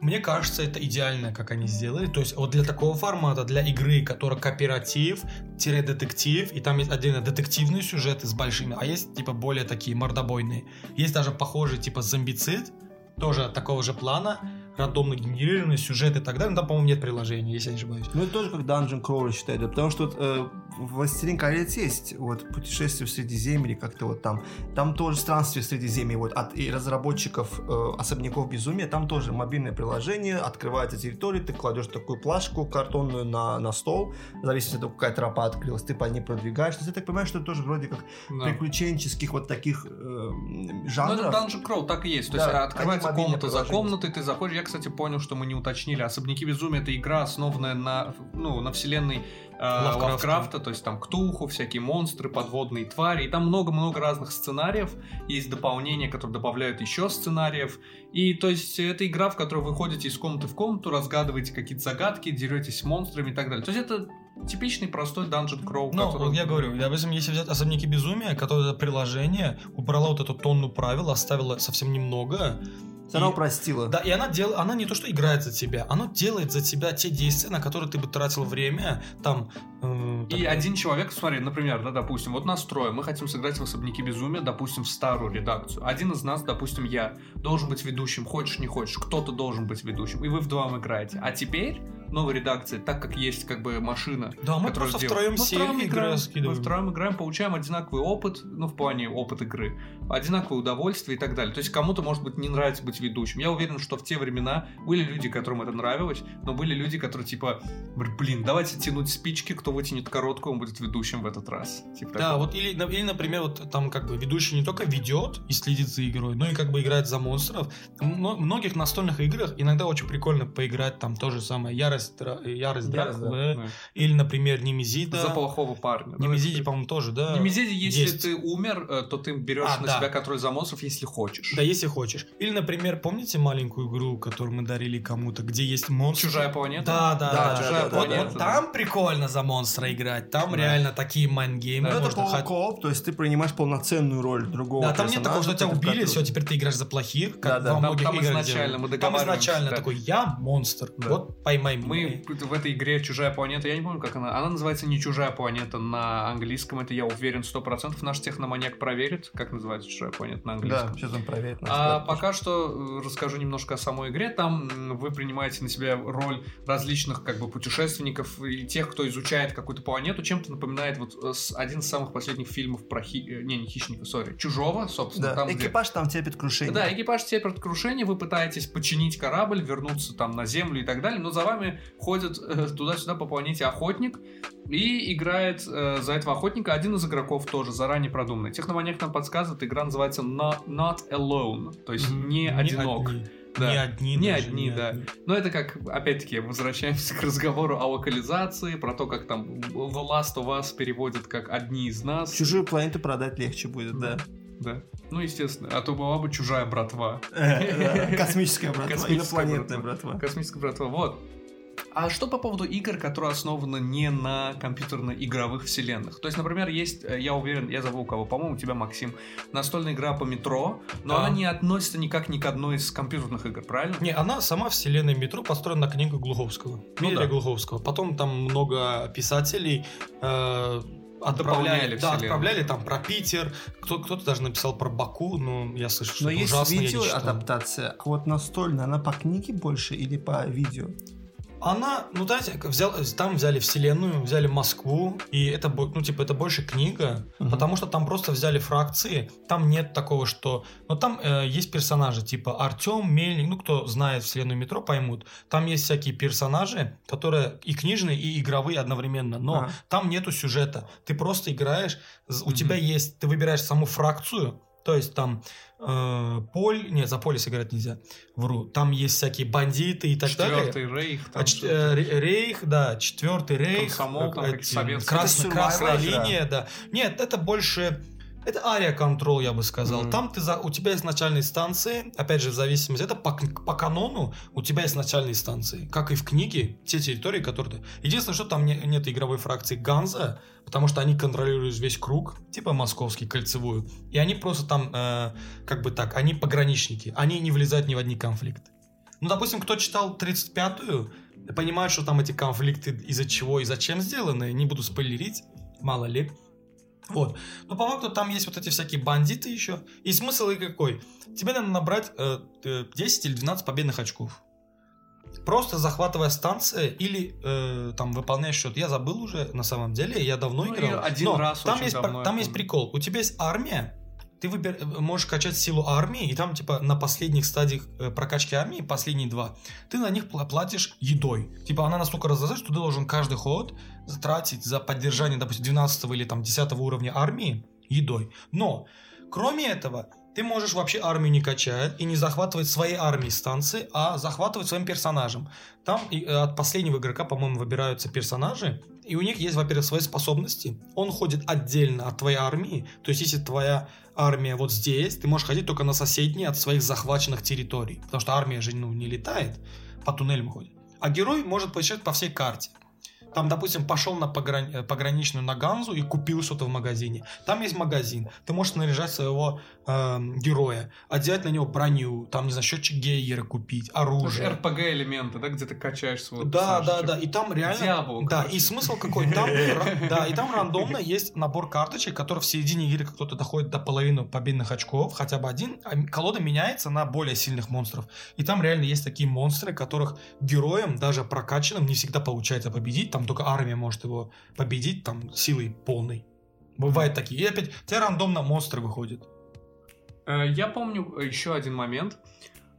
мне кажется, это идеально, как они сделали. То есть вот для такого формата, для игры, которая кооператив-детектив, и там есть отдельно детективные сюжеты с большими, а есть типа более такие мордобойные. Есть даже похожие типа зомбицид, тоже такого же плана, рандомно генерированный сюжет и так далее. Но там, по-моему, нет приложения, если я не ошибаюсь. Ну, это тоже как Dungeon Crawler считают, да, потому что э, «Властелин колец» есть вот путешествие в Средиземье, как-то вот там, там тоже странствие в Средиземье, вот от и разработчиков э, особняков безумия, там тоже мобильное приложение, открывается территория, ты кладешь такую плашку картонную на, на стол, в зависимости от того, какая тропа открылась, ты по ней продвигаешься, я так понимаю, что это тоже вроде как Да. приключенческих вот таких э, Ну, жанров. это Dungeon Crawl, так и есть. То Да, есть открывается комната за комнатой, ты заходишь. Я, кстати, понял, что мы не уточнили. Особняки безумия это игра, основанная на, ну, на вселенной Лавкрафта. Лавкрафта, то есть там Ктулху, всякие монстры, подводные твари, и там много-много разных сценариев, есть дополнения, которые добавляют еще сценариев, и то есть это игра, в которой вы ходите из комнаты в комнату, разгадываете какие-то загадки, деретесь с монстрами и так далее. То есть это типичный простой Dungeon Crawl, Ну, который- вот я говорю, допустим, если взять особняки безумия, которое приложение убрало вот эту тонну правил, оставило совсем немного. Все равно упростила. Да, и она дел, она не то что играет за тебя, она делает за тебя те действия, на которые ты бы тратил время, там. э, И так- один человек, смотри, например, да, допустим, вот настроим, мы хотим сыграть в особняки безумия, допустим, в старую редакцию. Один из нас, допустим, я, должен быть ведущим, хочешь, не хочешь, кто-то должен быть ведущим, и вы вдвоем играете. А теперь, в новой редакции, так как есть как бы машина, Да, мы просто сделала- втроем мы втроем играем, мы втроем играем, получаем одинаковый опыт, ну, в плане опыт игры, одинаковое удовольствие и так далее. То есть кому-то, может быть, не нравится быть ведущим. Я уверен, что в те времена были люди, которым это нравилось, но были люди, которые типа, блин, давайте тянуть спички, кто вытянет короткую, он будет ведущим в этот раз. Типа Да, такого. вот или, или, например, вот там как бы ведущий не только ведет и следит за игрой, но и как бы играет за монстров. В многих настольных играх иногда очень прикольно поиграть там то же самое Ярость, Дра- Ярость Ярость, Дракулы, Да. или, например, Немезида. За плохого парня. да. Немезиде, по-моему, тоже, да. Немезиде, если есть. ты умер, э, то ты берешь А, на да. Себя контроль за монстров, если хочешь. Да, если хочешь. Или, например, помните маленькую игру, которую мы дарили кому-то, где есть монстры? Чужая планета. Да, да, Да, да. чужая Вот- планета, вот да. там прикольно за монстра играть. Там Да. реально такие майнгеймы. Ну, это полукооп, то есть ты принимаешь полноценную роль другого Да, там нет такого, что тебя убили, все, теперь ты играешь за плохих, как Да, да. во Там- многих там играх изначально мы Там изначально да. такой, я монстр, Да. вот поймай Мы меня. в этой игре «Чужая планета», я не помню, как она. Она называется не «Чужая планета» на английском, это я уверен 100%. Наш техноманьяк проверит, как называется «Чужая планета» на английском. Да, сейчас он проверит. А пока что э, расскажу немножко о самой игре. Там вы принимаете на себя роль различных как бы путешественников и тех, кто изучает какую-то планету. Чем-то напоминает вот э, один из самых последних фильмов про хи... э, не не хищника, сори, чужого, собственно. Да, там, где- экипаж там терпит крушение. Да, экипаж терпит крушение, вы пытаетесь починить корабль, вернуться там на землю и так далее, но за вами ходит э, туда-сюда по планете охотник и играет э, за этого охотника один из игроков тоже заранее продуманный. Техноманьяк нам подсказывает, игра называется Not, Not Alone, то есть Мгм. не одинок. одни. Да. Не одни. Не даже, одни, да. Но это как, опять-таки, возвращаемся [LAUGHS] к разговору о локализации, про то, как там The Last of Us переводит как «одни из нас». Чужую планету продать легче будет, да. Да. Ну, естественно. А то была бы чужая братва. Э, да, Космическая братва, Космическая братва. Космическая братва. Вот. А что по поводу игр, которые основаны не на компьютерно-игровых вселенных? То есть, например, есть, э, я уверен, я забыл у кого, по-моему, у тебя, Максим, настольная игра по метро, но Да. она не относится никак ни к одной из компьютерных игр, правильно? Не, она сама вселенная метро построена на книгу Глуховского. Дмитрия да. Глуховского. Потом там много писателей э, отправляли, да, отправляли там про Питер, кто, кто-то даже написал про Баку, но я слышу, что Но это есть ужасно, я не видео адаптация, вот настольная, она по книге больше или по видео? Она, ну знаете, взял, там взяли вселенную, взяли Москву, и это, бо- ну типа, это больше книга, Мгм. потому что там просто взяли фракции, там нет такого, что... Но там э, есть персонажи, типа Артем, Мельник, ну кто знает вселенную метро, поймут. Там есть всякие персонажи, которые и книжные, и игровые одновременно, но А. там нету сюжета. Ты просто играешь, у Мгм. тебя есть, ты выбираешь саму фракцию, то есть там э, Поль, нет, за Полис играть нельзя, вру. Там есть всякие бандиты и так далее. Четвертый рейх. там А что-то. э, Ре- Рейх, да, четвертый Рейх, Комсомол, там э, советские. красная, красная линия, да. Нет, это больше это ария контрол, я бы сказал. Мгм. Там ты за, у тебя есть начальные станции, опять же, в зависимости, это по, по канону у тебя есть начальные станции, как и в книге, те территории, которые ты... Единственное, что там не- нет игровой фракции Ганза, потому что они контролируют весь круг, типа московский, кольцевую, и они просто там, э, как бы так, они пограничники, они не влезают ни в одни конфликты. Ну, допустим, кто читал 35-ю, понимает, что там эти конфликты из-за чего и зачем сделаны, не буду спойлерить, мало ли. Вот. Но по факту там есть вот эти всякие бандиты еще. И смысл и какой? Тебе надо набрать э, э, 10 или 12 победных очков. Просто захватывая станции или э, там выполняя счет. Я забыл уже на самом деле, я давно Ну, играл. один Но раз там есть, давно, там есть прикол. У тебя есть армия, ты выбер... можешь качать силу армии, и там, типа, на последних стадиях э, прокачки армии, последние два, ты на них пла- платишь едой. Типа, она настолько разозлит, что ты должен каждый ход тратить за поддержание, допустим, 12 или там 10 уровня армии едой. Но, кроме этого, ты можешь вообще армию не качать и не захватывать своей армии станции, а захватывать своим персонажем. Там и, э, от последнего игрока, по-моему, выбираются персонажи, и у них есть, во-первых, свои способности. Он ходит отдельно от твоей армии. То есть, если твоя армия вот здесь, ты можешь ходить только на соседние от своих захваченных территорий. Потому что армия же ну, не летает, по туннелям ходит. А герой может путешествовать по всей карте. Там, допустим, пошел на пограни- э, пограничную на Ганзу и купил что-то в магазине. Там есть магазин. Ты можешь снаряжать своего эм, героя, одевать на него броню, там, не знаю, счетчик Гейгера купить, оружие. РПГ-элементы, да, где ты качаешь свой Да, да, да, и там реально... Диабло, да, и смысл какой? Там, [LAUGHS] да, и там рандомно есть набор карточек, который в середине игры, кто-то доходит до половины победных очков, хотя бы один, а колода меняется на более сильных монстров. И там реально есть такие монстры, которых героям, даже прокачанным, не всегда получается победить, там только армия может его победить, там, силой полной. Бывают такие. И опять, у тебя рандомно монстры выходят. Э, Я помню еще один момент.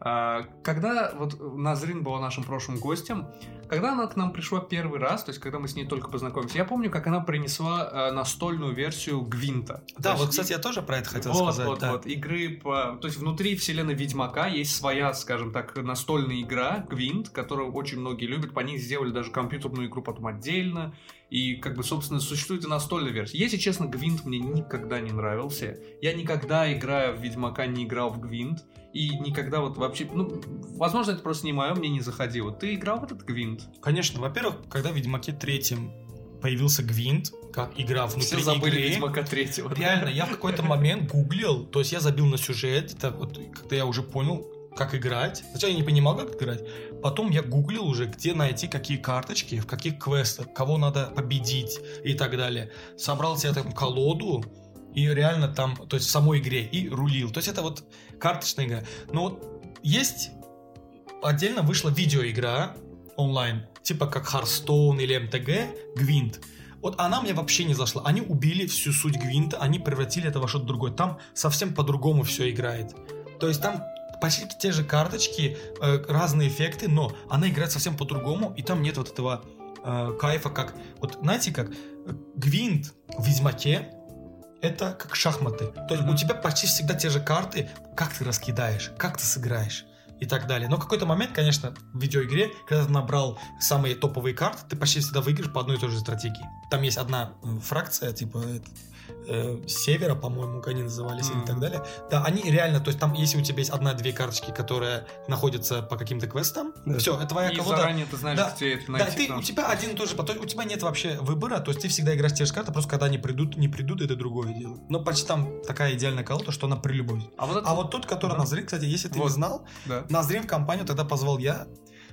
А, Когда вот Назрин была нашим прошлым гостем, когда она к нам пришла первый раз, то есть когда мы с ней только познакомились, я помню, как она принесла э, настольную версию Гвинта. Да, То есть вот, и- кстати, я тоже про это хотел вот, сказать. вот, да. вот, игры по... То есть внутри вселенной Ведьмака есть своя, скажем так, настольная игра, Гвинт, которую очень многие любят, по ней сделали даже компьютерную игру потом отдельно, и, как бы, собственно, существует и настольная версия. Если честно, Гвинт мне никогда не нравился. Я никогда, играя в Ведьмака, не играл в Гвинт, и никогда вот вообще... Ну, возможно, это просто не мое, мне не заходило. Ты играл в этот Гвинт? Конечно, во-первых, когда в Ведьмаке третьем появился Гвинт, как игра внутри Все забыли игры, Ведьмака третьего. Реально, я в какой-то момент гуглил, то есть я забил на сюжет, это вот когда я уже понял, как играть. Сначала я не понимал, как играть. Потом я гуглил уже, где найти какие карточки, в каких квестах, кого надо победить и так далее. Собрал себе там колоду, и реально там, то есть в самой игре, и рулил. То есть это вот карточная игра. Но вот есть отдельно вышла видеоигра онлайн, типа как Hearthstone или MTG, Гвинт. Вот она мне вообще не зашла. Они убили всю суть Гвинта, они превратили это во что-то другое. Там совсем по-другому все играет. То есть там почти те же карточки, э, разные эффекты, но она играет совсем по-другому, и там нет вот этого э, кайфа, как... Вот знаете как? Гвинт в Ведьмаке это как шахматы. То есть Мгм. у тебя почти всегда те же карты, как ты раскидаешь, как ты сыграешь и так далее. Но в какой-то момент, конечно, в видеоигре, когда ты набрал самые топовые карты, ты почти всегда выиграешь по одной и той же стратегии. Там есть одна э, фракция, типа, э, севера, по-моему, как они назывались или Мгм. так далее. Да, они реально, то есть там, если у тебя есть одна-две карточки, которые находятся по каким-то квестам, Да. все, это твоя И колода. заранее ты знаешь, Да. где это Да, найти. ты, потому у тебя один и тот же поток, у тебя нет вообще выбора, то есть ты всегда играешь те же карты, просто когда они придут, не придут, это другое дело. Но почти там такая идеальная колода, что она при любой. А вот это... А вот тот, который Да. Назрин, кстати, если ты Вот. не знал, Да. Назрин в компанию тогда позвал я,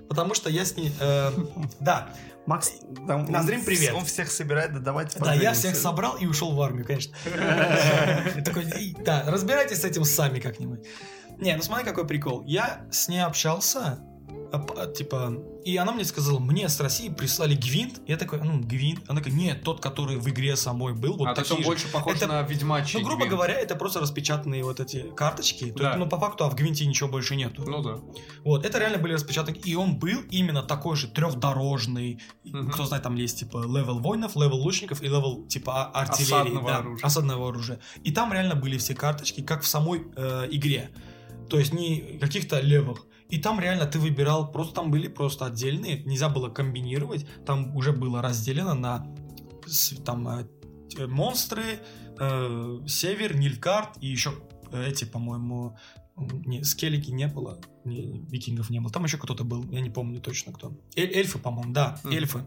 потому что я с ней... э, [LAUGHS] да, Макс, там, Назрим, он, привет. Он всех собирает, да давайте да, я всех собрал и ушел в армию, конечно. Такой, «И, Да, разбирайтесь с этим сами как-нибудь. Не, ну смотри, какой прикол. Я с ней общался, типа, и она мне сказала, мне с России прислали гвинт. Я такой, ну, гвинт. Она такая, нет, тот, который в игре самой был, вот а то такие же». больше похож Это- на ведьмачий Ну, грубо гвинт. говоря, это просто распечатанные вот эти карточки. То Да. есть, ну, по факту, а в Гвинте ничего больше нету. Ну да. Вот, это реально были распечатаны. И он был именно такой же трехдорожный. Мгм. Кто знает, там есть типа левел воинов, левел лучников и левел типа а- артиллерии. Осадного да, оружия. осадного оружия. И там реально были все карточки, как в самой э, игре. То есть не каких-то левых. И там реально ты выбирал, просто там были просто отдельные, нельзя было комбинировать. Там уже было разделено на там э, монстры, э, север, Нильфгард и еще эти, по-моему, не, скеллики не было, не, викингов не было. Там еще кто-то был, я не помню точно кто. Эль- эльфы, по-моему, да, Мгм. эльфы.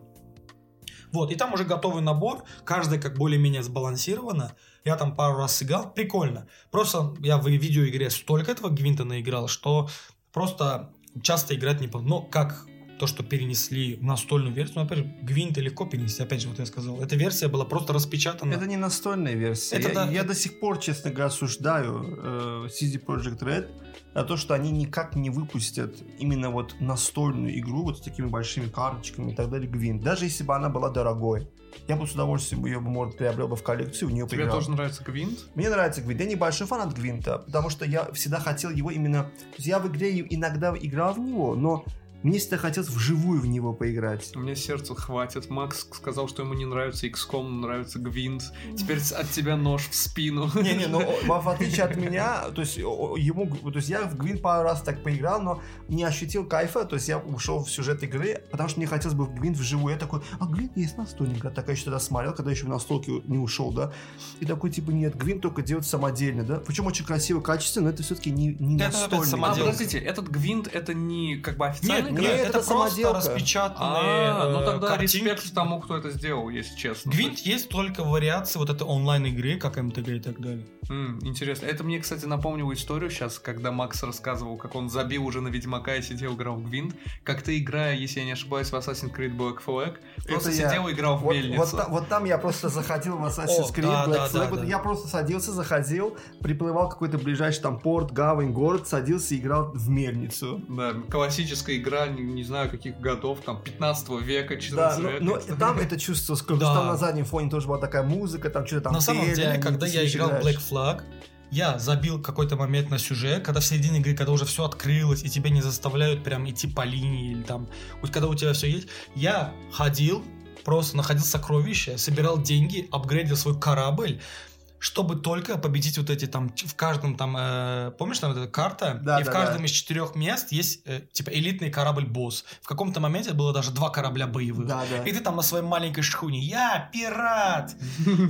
Вот, и там уже готовый набор, каждый как более-менее сбалансировано. Я там пару раз сыграл, прикольно. Просто я в видеоигре столько этого Гвинта наиграл, что просто часто играть не по... Но как то, что перенесли в настольную версию, ну, опять же, Гвинта легко перенести, опять же, вот я сказал. Эта версия была просто распечатана. Это не настольная версия. Это я, да. я до сих пор, честно говоря, осуждаю э, CD Projekt Red на то, что они никак не выпустят именно вот настольную игру вот с такими большими карточками и так далее, Гвинт. Даже если бы она была дорогой. Я бы с удовольствием ее, бы, может, приобрел бы в коллекцию, в нее Тебе поиграл. тоже нравится гвинт? Мне нравится Гвинт. Я небольшой фанат Гвинта, потому что я всегда хотел его именно... То есть я в игре иногда играл в него, но мне всегда хотелось вживую в него поиграть. У меня сердца хватит. Макс сказал, что ему не нравится XCOM, нравится гвинт. Теперь от тебя нож в спину. [LAUGHS] Не-не, но [LAUGHS] в, отличие от меня, то есть ему, то есть я в Гвин пару раз так поиграл, но не ощутил кайфа, то есть я ушел в сюжет игры, потому что мне хотелось бы в Гвин вживую. Я такой, а Гвин есть настольная игра, такая еще тогда смотрел, когда еще в настолке не ушел, да, и такой типа нет, Гвин только делает самодельно, да, причем очень красиво, качественно, но это все-таки не, не Это опять настольная А, самоделка. игра. подождите, этот гвинт это не как бы официальный Нет, Нет, нет, это это, просто самоделка. распечатанные А, ну э, тогда картинки. респект тому, кто это сделал, если честно. Гвинт есть только вариации вот этой онлайн-игры, как МТГ и так далее. М, интересно. Это мне, кстати, напомнило историю сейчас, когда Макс рассказывал, как он забил уже на Ведьмака и сидел играл в Гвинт. Как ты, играя, если я не ошибаюсь, в Assassin's Creed Black Flag, просто Это сидел и играл в Вот, мельницу. вот, вот там я просто заходил в Assassin's О, Creed, да, Black да, Flag. да, Вот да. Я просто садился, заходил, приплывал какой-то ближайший там порт, гавань, город, садился и играл в мельницу. Да, классическая игра, не, не знаю каких годов, там, 15 века, 14 Да, но, века. но там это чувствовалось, как Да. там на заднем фоне тоже была такая музыка, там что-то там На самом пели, деле, они когда я играл. Black Flag, я забил какой-то момент на сюжет, когда в середине игры, когда уже все открылось, и тебя не заставляют прям идти по линии, или там, вот когда у тебя все есть, я ходил, просто находил сокровища, собирал деньги, апгрейдил свой корабль, чтобы только победить вот эти там, в каждом там, э, помнишь там эта карта? Да, и в да, каждом да. из четырех мест есть, э, типа, элитный корабль-босс. В каком-то моменте было даже два корабля боевых. Да, да. И ты там на своей маленькой шхуне, я пират,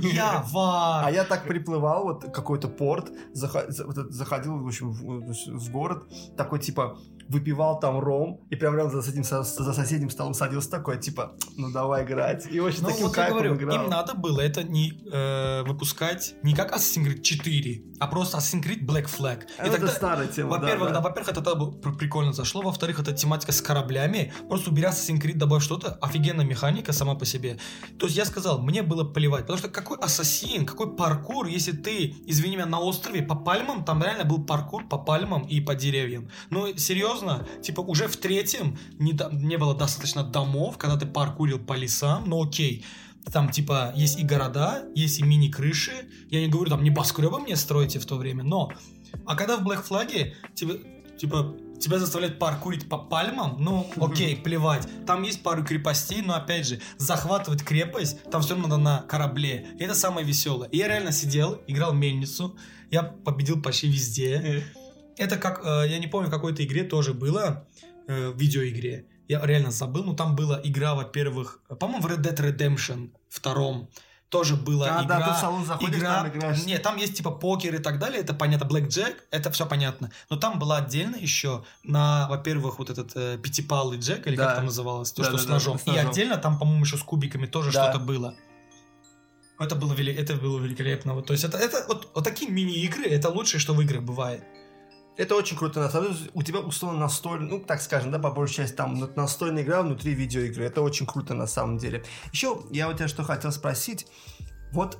я [LAUGHS] вар. А я так приплывал, вот какой-то порт, заходил, в общем, в, в город, такой, типа, выпивал там ром, и прям рядом за соседним, со- за соседним столом садился такой, типа, ну давай играть. И очень Ну, таким вот кайфом говорю, играл. им надо было это не э, выпускать не как Assassin's Creed 4, а просто Assassin's Creed Black Flag. А, ну, это старая тема, во-первых, да, да, да. во-первых, это тогда прикольно зашло, во-вторых, это тематика с кораблями. Просто убери Assassin's Creed, добавь что-то, офигенная механика сама по себе. То есть я сказал, мне было плевать, потому что какой ассасин, какой паркур, если ты, извини меня, на острове по пальмам, там реально был паркур по пальмам и по деревьям. Ну, серьезно, типа уже в третьем не, не было достаточно домов, когда ты паркурил по лесам, ну окей. Там, типа, есть и города, есть и мини-крыши. Я не говорю, там, небоскребы мне строите в то время, но... А когда в Black Flag, тебе, типа, тебя заставляют паркурить по пальмам, ну, окей, плевать. Там есть пару крепостей, но, опять же, захватывать крепость, там все надо на корабле. И это самое веселое. И я реально сидел, играл мельницу, я победил почти везде. Это как, э, я не помню, в какой-то игре тоже было, э, в видеоигре. Я реально забыл, но там была игра, во-первых, по-моему, в Red Dead Redemption втором, тоже была А, игра. да, ты в салон заходишь, игра... там играешь. Нет, там есть типа покер и так далее, это понятно, Black Jack, это все понятно. Но там была отдельно еще на, во-первых, вот этот э, пятипалый Джек, или Да. как там называлось, то, Да, что да, с да, ножом. с И ножом. отдельно там, по-моему, еще с кубиками тоже Да. что-то было. Это было, вели... это было великолепно. Вот, То есть это, это вот, вот такие мини-игры, это лучшее, что в играх бывает. Это очень круто, на самом деле. У тебя условно настольный, ну, так скажем, да, по большей части, там, настольная игра внутри видеоигры. Это очень круто, на самом деле. Еще я у тебя что хотел спросить. Вот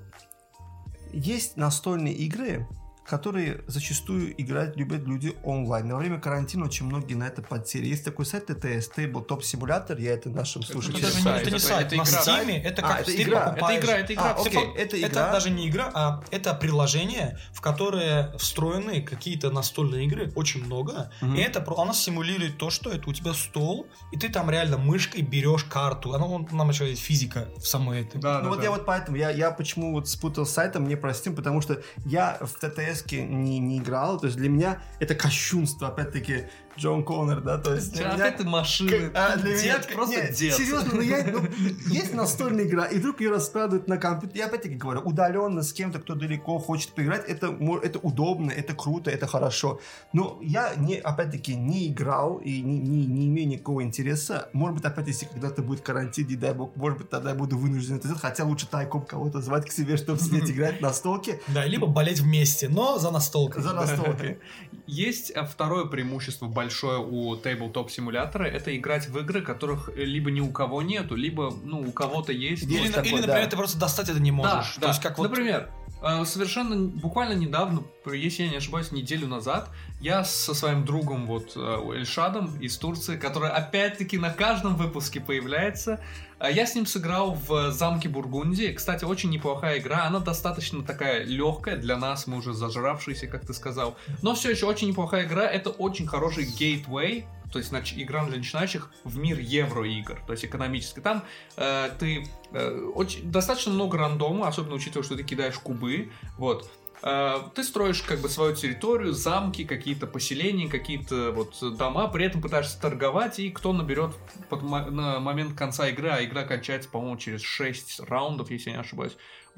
есть настольные игры, которые зачастую играть любят люди онлайн. Во время карантина очень многие на это подсели. Есть такой сайт TTS, Tabletop Simulator, я это нашим Это слушателям... даже не, сайт, это не это- сайт. это на игра. Steam это А, как это в Steam игра. Это игра, это игра. А, окей, это это игра. даже не игра, а это приложение, в которое встроены какие-то настольные игры, очень много. Мгм. И это оно симулирует то, что это у тебя стол, и ты там реально мышкой берешь карту. Оно, он- там еще есть физика в самой этой. Да, Ну да, вот да. я вот поэтому, я, я почему вот спутал с сайтом, мне простим, потому что я в ТТС не, не играл, то есть для меня это кощунство, опять-таки, Джон Коннор, да, то есть для меня... Ты машины. А, для Дед, меня просто нет, дед. Серьезно, ну, я, ну, [LAUGHS] есть настольная игра, и вдруг ее раскладывают на компьютер. Я опять-таки говорю, удаленно с кем-то, кто далеко хочет поиграть, это, это удобно, это круто, это хорошо. Но я, не, опять-таки, не играл и не, не, не имею никакого интереса. Может быть, опять, если когда-то будет карантин, не дай бог, может быть, тогда я буду вынужден это сделать, хотя лучше тайком кого-то звать к себе, чтобы сидеть [LAUGHS] играть на столке. Да, либо болеть вместе, но за настолкой. За настолкой. [LAUGHS] Есть а, второе преимущество большое у Tabletop симулятора, это играть в игры, которых либо ни у кого нету, либо ну у кого-то есть. Или, или, например, да. ты просто достать это не Да, можешь. да. То есть как вот... Например, э, совершенно буквально недавно, если я не ошибаюсь, неделю назад, я со своим другом вот э, Эльшадом из Турции, который опять-таки на каждом выпуске появляется, э, я с ним сыграл в замке Бургундии. Кстати, очень неплохая игра. Она достаточно такая легкая для нас, мы уже зажравшиеся, как ты сказал. Но все еще очень неплохая игра. Это очень хороший гейтвей. То есть нач- игра для начинающих в мир евроигр, то есть экономически. Там э, ты э, очень, достаточно много рандома, особенно учитывая, что ты кидаешь кубы. Вот. Э, ты строишь как бы свою территорию, замки, какие-то поселения, какие-то вот дома, при этом пытаешься торговать, и кто наберет под на момент конца игры, а игра кончается, по-моему, через 6 раундов, если я не ошибаюсь,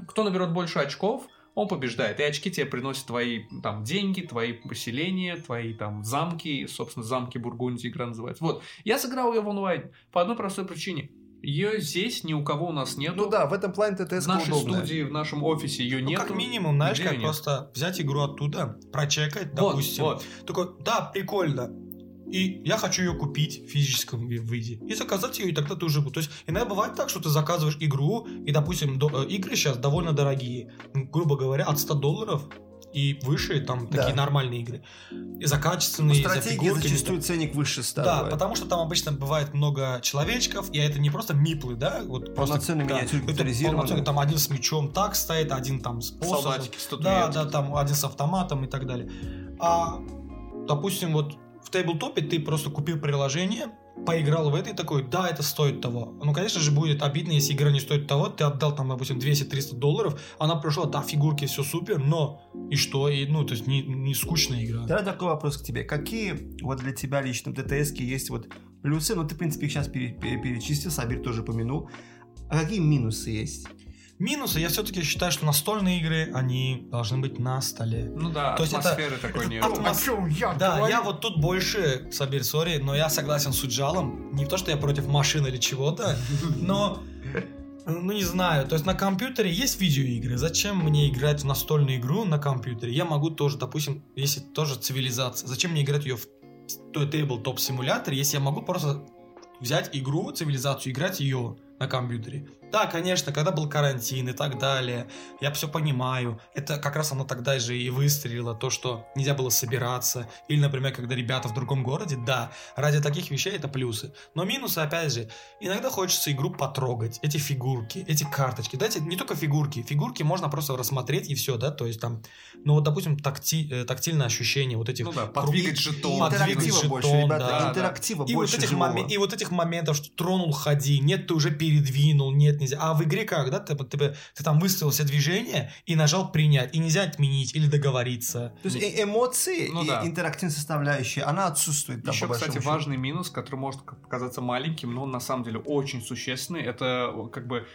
кто наберет больше очков, он побеждает. И очки тебе приносят твои там деньги, твои поселения, твои там замки, собственно, замки Бургундии игра называется. Вот. Я сыграл ее в онлайн по одной простой причине. Ее здесь ни у кого у нас нету. Ну да, в этом плане ТТС В нашей удобная. студии, в нашем офисе ее Ну, нет. как минимум, знаешь, как просто взять игру оттуда, прочекать, Вот, допустим. вот. Такой, да, прикольно. И я хочу ее купить в физическом ви- виде. И заказать ее, и тогда ты уже... будешь. То есть, иногда бывает так, что ты заказываешь игру, и, допустим, до- э, игры сейчас довольно дорогие. М, Грубо говоря, от 100 долларов и выше, там, Да. такие нормальные игры. И за Ну, качественные, и за стратегия фигурки. зачастую ценник выше ста. Да, бывает. потому что там обычно бывает много человечков, и это не просто миплы, да, вот просто... Да, полноценные, Там один с мечом так стоит, один там с посохом. Солдатики, Да, статуэтки. да, там один с автоматом и так далее. А, допустим, вот тейблтопе ты просто купил приложение, поиграл в это и такой, да, это стоит того. Ну, конечно же, будет обидно, если игра не стоит того, ты отдал там, допустим, 200-300 долларов, она прошла, да, фигурки, все супер, но и что? И, ну, то есть не, не скучная игра. Тогда такой вопрос к тебе. Какие вот для тебя лично в ДТС есть вот плюсы? Ну, ты, в принципе, их сейчас пере- пере- перечислил, Сабир тоже помянул. А какие минусы есть? Минусы, я все-таки считаю, что настольные игры, они должны быть на столе. Ну да, То есть это- такой нет. атмос- О чем я Да, говорю? я вот тут больше, Сабир, сори, но я согласен с Уджалом. Не то, что я против машин или чего-то, [LAUGHS] но ну не знаю, то есть на компьютере есть видеоигры, зачем мне играть в настольную игру на компьютере? Я могу тоже, допустим, если тоже цивилизация, зачем мне играть ее в той Tabletop симулятор, если я могу просто взять игру, цивилизацию, играть ее на компьютере. Да, конечно, когда был карантин и так далее, я все понимаю. Это как раз оно тогда же и выстрелило, то, что нельзя было собираться. Или, например, когда ребята в другом городе, да, ради таких вещей это плюсы. Но минусы, опять же, иногда хочется игру потрогать, эти фигурки, эти карточки. Дайте не только фигурки, фигурки можно просто рассмотреть и все, да, то есть там, ну вот, допустим, такти, э, тактильное ощущение вот этих Ну да, подвигать жетон. подвигать жетон, больше, да, ребята, да. интерактива и вот, больше этих момен- и вот этих моментов, что тронул, ходи, нет, ты уже передвинул, нет, нельзя. А в игре как, да? Ты, ты, ты там выставил все движения и нажал принять. И нельзя отменить или договориться. То есть э- эмоции Ну и да. интерактивная составляющая, она отсутствует. там, Еще, кстати, счету. важный минус, который может показаться маленьким, но он на самом деле очень существенный. Это как бы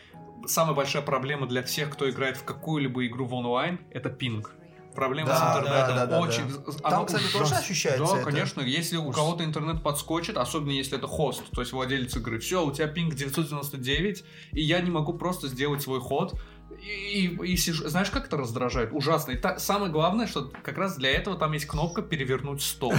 самая большая проблема для всех, кто играет в какую-либо игру в онлайн, это пинг. Проблема с Да, интернетом да, да, да, очень... Там, кстати, тоже ужас- ощущается Да, это. конечно. Если у кого-то интернет подскочит, особенно если это хост, то есть владелец игры, все, у тебя пинг 999, и я не могу просто сделать свой ход. И, и- и сижу- знаешь, как это раздражает? Ужасно. И та- самое главное, что как раз для этого там есть кнопка перевернуть стол.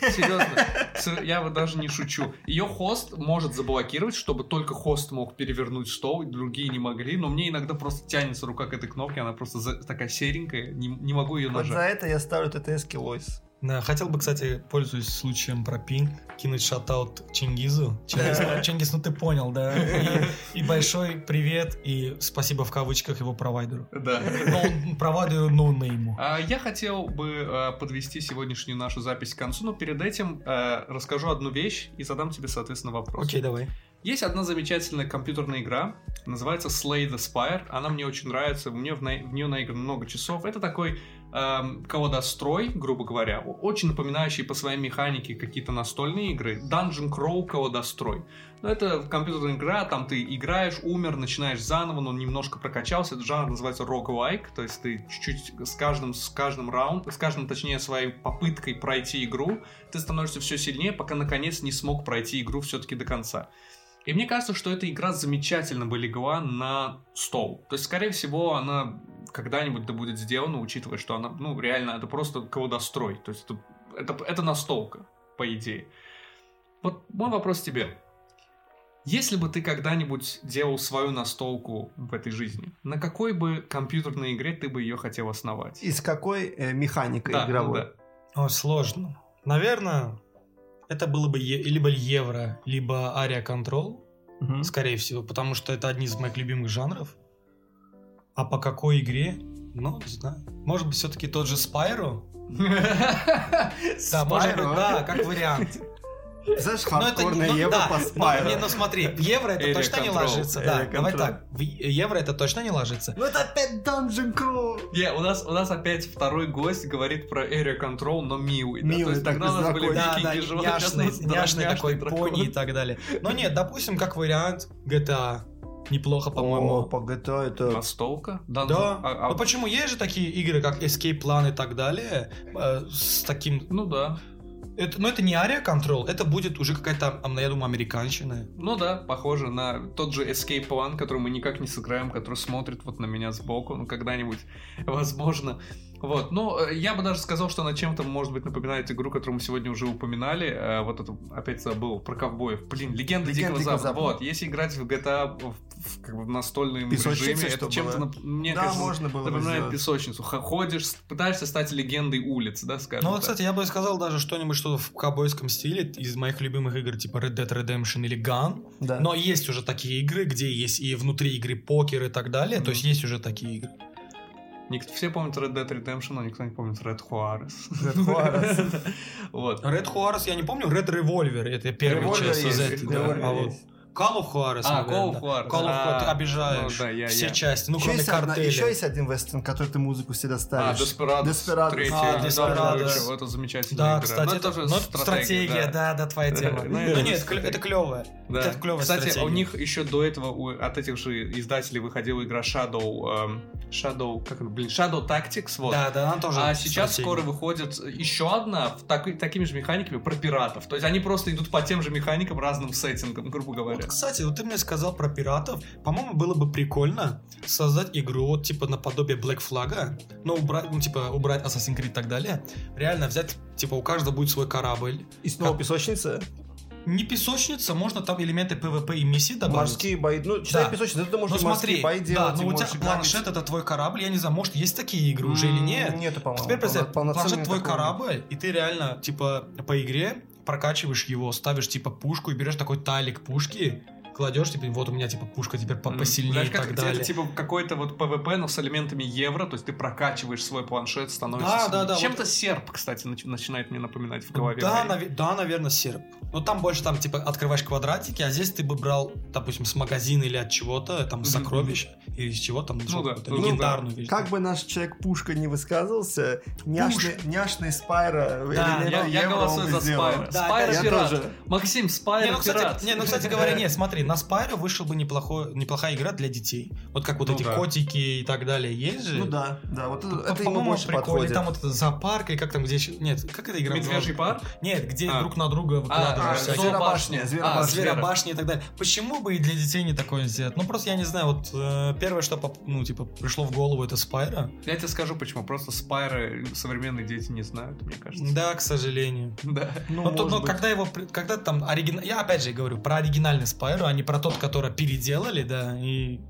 Серьезно. Я вот даже не шучу. Ее хост может заблокировать, чтобы только хост мог перевернуть стол, другие не могли. Но мне иногда просто тянется рука к этой кнопке, она просто за- такая серенькая, не, не могу ее Вот за нажать. это я ставлю ТТС Voice. Да, хотел бы, кстати, пользуясь случаем про пинг, кинуть шатаут Чингизу. Чингиз, ну, [LAUGHS] Чингиз, ну ты понял, да? И, и большой привет и спасибо в кавычках его провайдеру. Да. Ну, провайдеру ноунейму. А, Я хотел бы э, подвести сегодняшнюю нашу запись к концу, но перед этим э, расскажу одну вещь и задам тебе, соответственно, вопрос. Окей, давай. Есть одна замечательная компьютерная игра, называется Slay the Spire. Она мне очень нравится, мне в, на- в нее наиграно много часов. Это такой эм, колодострой, грубо говоря, очень напоминающий по своей механике какие-то настольные игры. Dungeon Crawl колодострой. Но это компьютерная игра, там ты играешь, умер, начинаешь заново, но немножко прокачался. Этот жанр называется roguelike, то есть ты чуть-чуть с каждым, с каждым раундом, с каждым, точнее, своей попыткой пройти игру, ты становишься все сильнее, пока наконец не смог пройти игру все-таки до конца. И мне кажется, что эта игра замечательно бы легла на стол. То есть, скорее всего, она когда-нибудь да будет сделана, учитывая, что она, ну, реально, это просто колодострой. То есть, это, это, это настолка, по идее. Вот мой вопрос тебе. Если бы ты когда-нибудь делал свою настолку в этой жизни, на какой бы компьютерной игре ты бы ее хотел основать? И с какой э, механикой Да, ну игровой? да. Ой, сложно. Наверное, это было бы е- либо Евро, либо Ария Control, Мгм. скорее всего, потому что это одни из моих любимых жанров. А по какой игре? Ну, не знаю. Может быть, все-таки тот же Spyro? Да, может быть, Spyro? да, как вариант. Знаешь, хардкорное ну, евро да, по ну, Spyro. Не, ну смотри, в евро это Area точно не Control, ложится. Да, давай так. В евро это точно не ложится. Ну это опять Dungeon Crawl. Не, у нас, у нас опять второй гость говорит про Area Control, но милый. да. Милый То есть тогда у нас были. Да, да, няшный, [LAUGHS] няшный такой дракон. пони и так далее. Но нет, допустим, как вариант GTA. Неплохо, О, по-моему. по GTA это... Настолка? Да. Да. А- а- Ну почему? Есть же такие игры, как Escape Plan и так далее, э, с таким... Ну да. Это, но это не Area Control, это будет уже какая-то, ам, я думаю, американщина. Ну да, похоже на тот же Escape Plan, который мы никак не сыграем, который смотрит вот на меня сбоку, ну когда-нибудь, возможно. Вот, но э, я бы даже сказал, что она чем-то, может быть, напоминает игру, которую мы сегодня уже упоминали. Э, Вот это, опять забыл, про ковбоев. Блин, Легенда Легенда Дикого Дикого Запада. Вот, если играть в GTA в, в- как бы в настольном Песочница, режиме, это чем-то, было? нап- мне да, кажется, можно было бы напоминает сделать. песочницу. Ходишь, пытаешься стать легендой улиц, да, скажем Ну вот, кстати, я бы сказал даже что-нибудь, что в ковбойском стиле из моих любимых игр, типа Red Dead Redemption или Gun. Да. Но есть уже такие игры, где есть и внутри игры покер и так далее, то Мгм. есть есть уже такие игры. Никто, все помнят Red Dead Redemption, но никто не помнит Red Juarez. Red Juarez. Вот. Red Juarez, я не помню, Red Revolver, это первая часть из есть, А. Call of Juarez, А, Call of. Juarez. Call of Juarez, А, обижаешь ну да, я- все я. части, ну еще, кроме картеля. еще есть один вестерн, который ты музыку всегда А, ставишь. Desperados. Desperados. Третья, А, Desperados. Это замечательная Да, игра. кстати, Но это, тоже ну, стратегия, стратегия, да, да, твоя тема. [LAUGHS] Ну, это нет, это клевое. Да. Это клевая Кстати, у них еще до этого от этих же издателей выходила игра Shadow, эм, Shadow, как это, блин, Shadow Tactics, вот. Да, да, она тоже А сейчас скоро выходит еще одна такими же механиками про пиратов. То есть они просто идут по тем же механикам разным сеттингам, грубо говоря. Вот, кстати, вот ты мне сказал про пиратов. По-моему, было бы прикольно создать игру вот, типа наподобие Black Flag, но убрать, ну, типа, убрать Assassin's Creed и так далее. Реально взять, типа, у каждого будет свой корабль. И снова Как- песочница. Не песочница, можно там элементы PvP и миссии добавить. Морские бои. Ну, читай Да. песочница, это Ну можно смотри, бои да, делать. но у тебя можешь планшет грабить. это твой корабль, я не знаю, может есть такие игры уже или нет. Нету, по-моему. Теперь представь, планшет твой нет. корабль, и ты реально, типа, по игре прокачиваешь его, ставишь, типа, пушку и берешь такой талик пушки, кладешь, типа, вот у меня, типа, пушка теперь по- посильнее знаешь, и как так это, далее. типа какой-то вот ПВП, но с элементами евро, то есть ты прокачиваешь свой планшет, становится... Да, да, да, Чем-то вот- серп, кстати, нач- начинает мне напоминать в голове. Да, наве- да, наверное, серп. Но там больше там, типа, открываешь квадратики, а здесь ты бы брал, допустим, с магазина или от чего-то, там, сокровищ, или из чего там, нашел да, какую-то ну да. легендарную вещь. Как бы наш человек Пушка не высказывался, няшный, няшный Спайра Да, Я, я голосую за. Спайра. Да, Спайра я пират. тоже. Максим, Спайра Не, ну, кстати, пират. не, ну, кстати говоря, [LAUGHS] нет, смотри, на Спайро вышел бы неплохой, неплохая игра для детей. Вот как вот Ну эти да. котики и так далее есть же. Ну да, да, вот это, По- это ему по-моему, больше прикольно. подходит. Там вот это зоопарк, и как там, где еще... Нет, как эта игра Медвежий парк? Нет, где А. друг на друга А, выкладываешь а, всякие- Зверобашня, Зверобашня. А, Зверобашни и так далее. Почему бы и для детей не такое сделать? Ну, просто я не знаю, вот э, первое, что, ну, типа, пришло в голову, это Спайра. Я тебе скажу, почему. Просто Спайра современные дети не знают, мне кажется. Да, к сожалению. Да. Ну, Но, то- но когда его, когда там оригин... Я опять же говорю про оригинальный Спайро, а не про тот, который переделали, да, и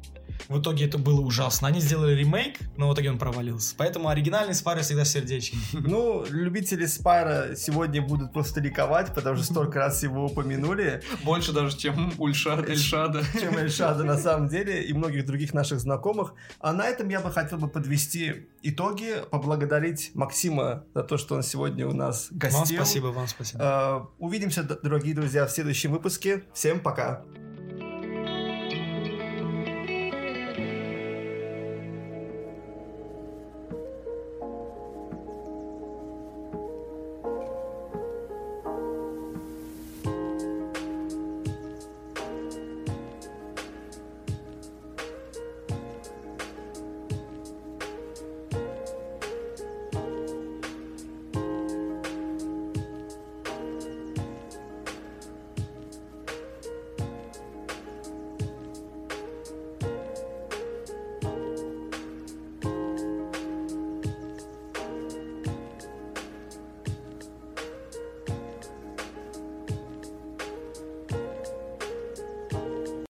в итоге это было ужасно. Они сделали ремейк, но в итоге он провалился. Поэтому оригинальный Спайро всегда сердечный. [LAUGHS] Ну, любители Спайра сегодня будут просто ликовать, потому что столько раз его упомянули, Больше даже, чем Ульшад, Эльшада. [LAUGHS] чем Эльшада на самом деле и многих других наших знакомых. А на этом я бы хотел бы подвести итоги, поблагодарить Максима за то, что он сегодня у нас гостил. Вам спасибо, вам спасибо. Э, Увидимся, дорогие друзья, в следующем выпуске. Всем пока.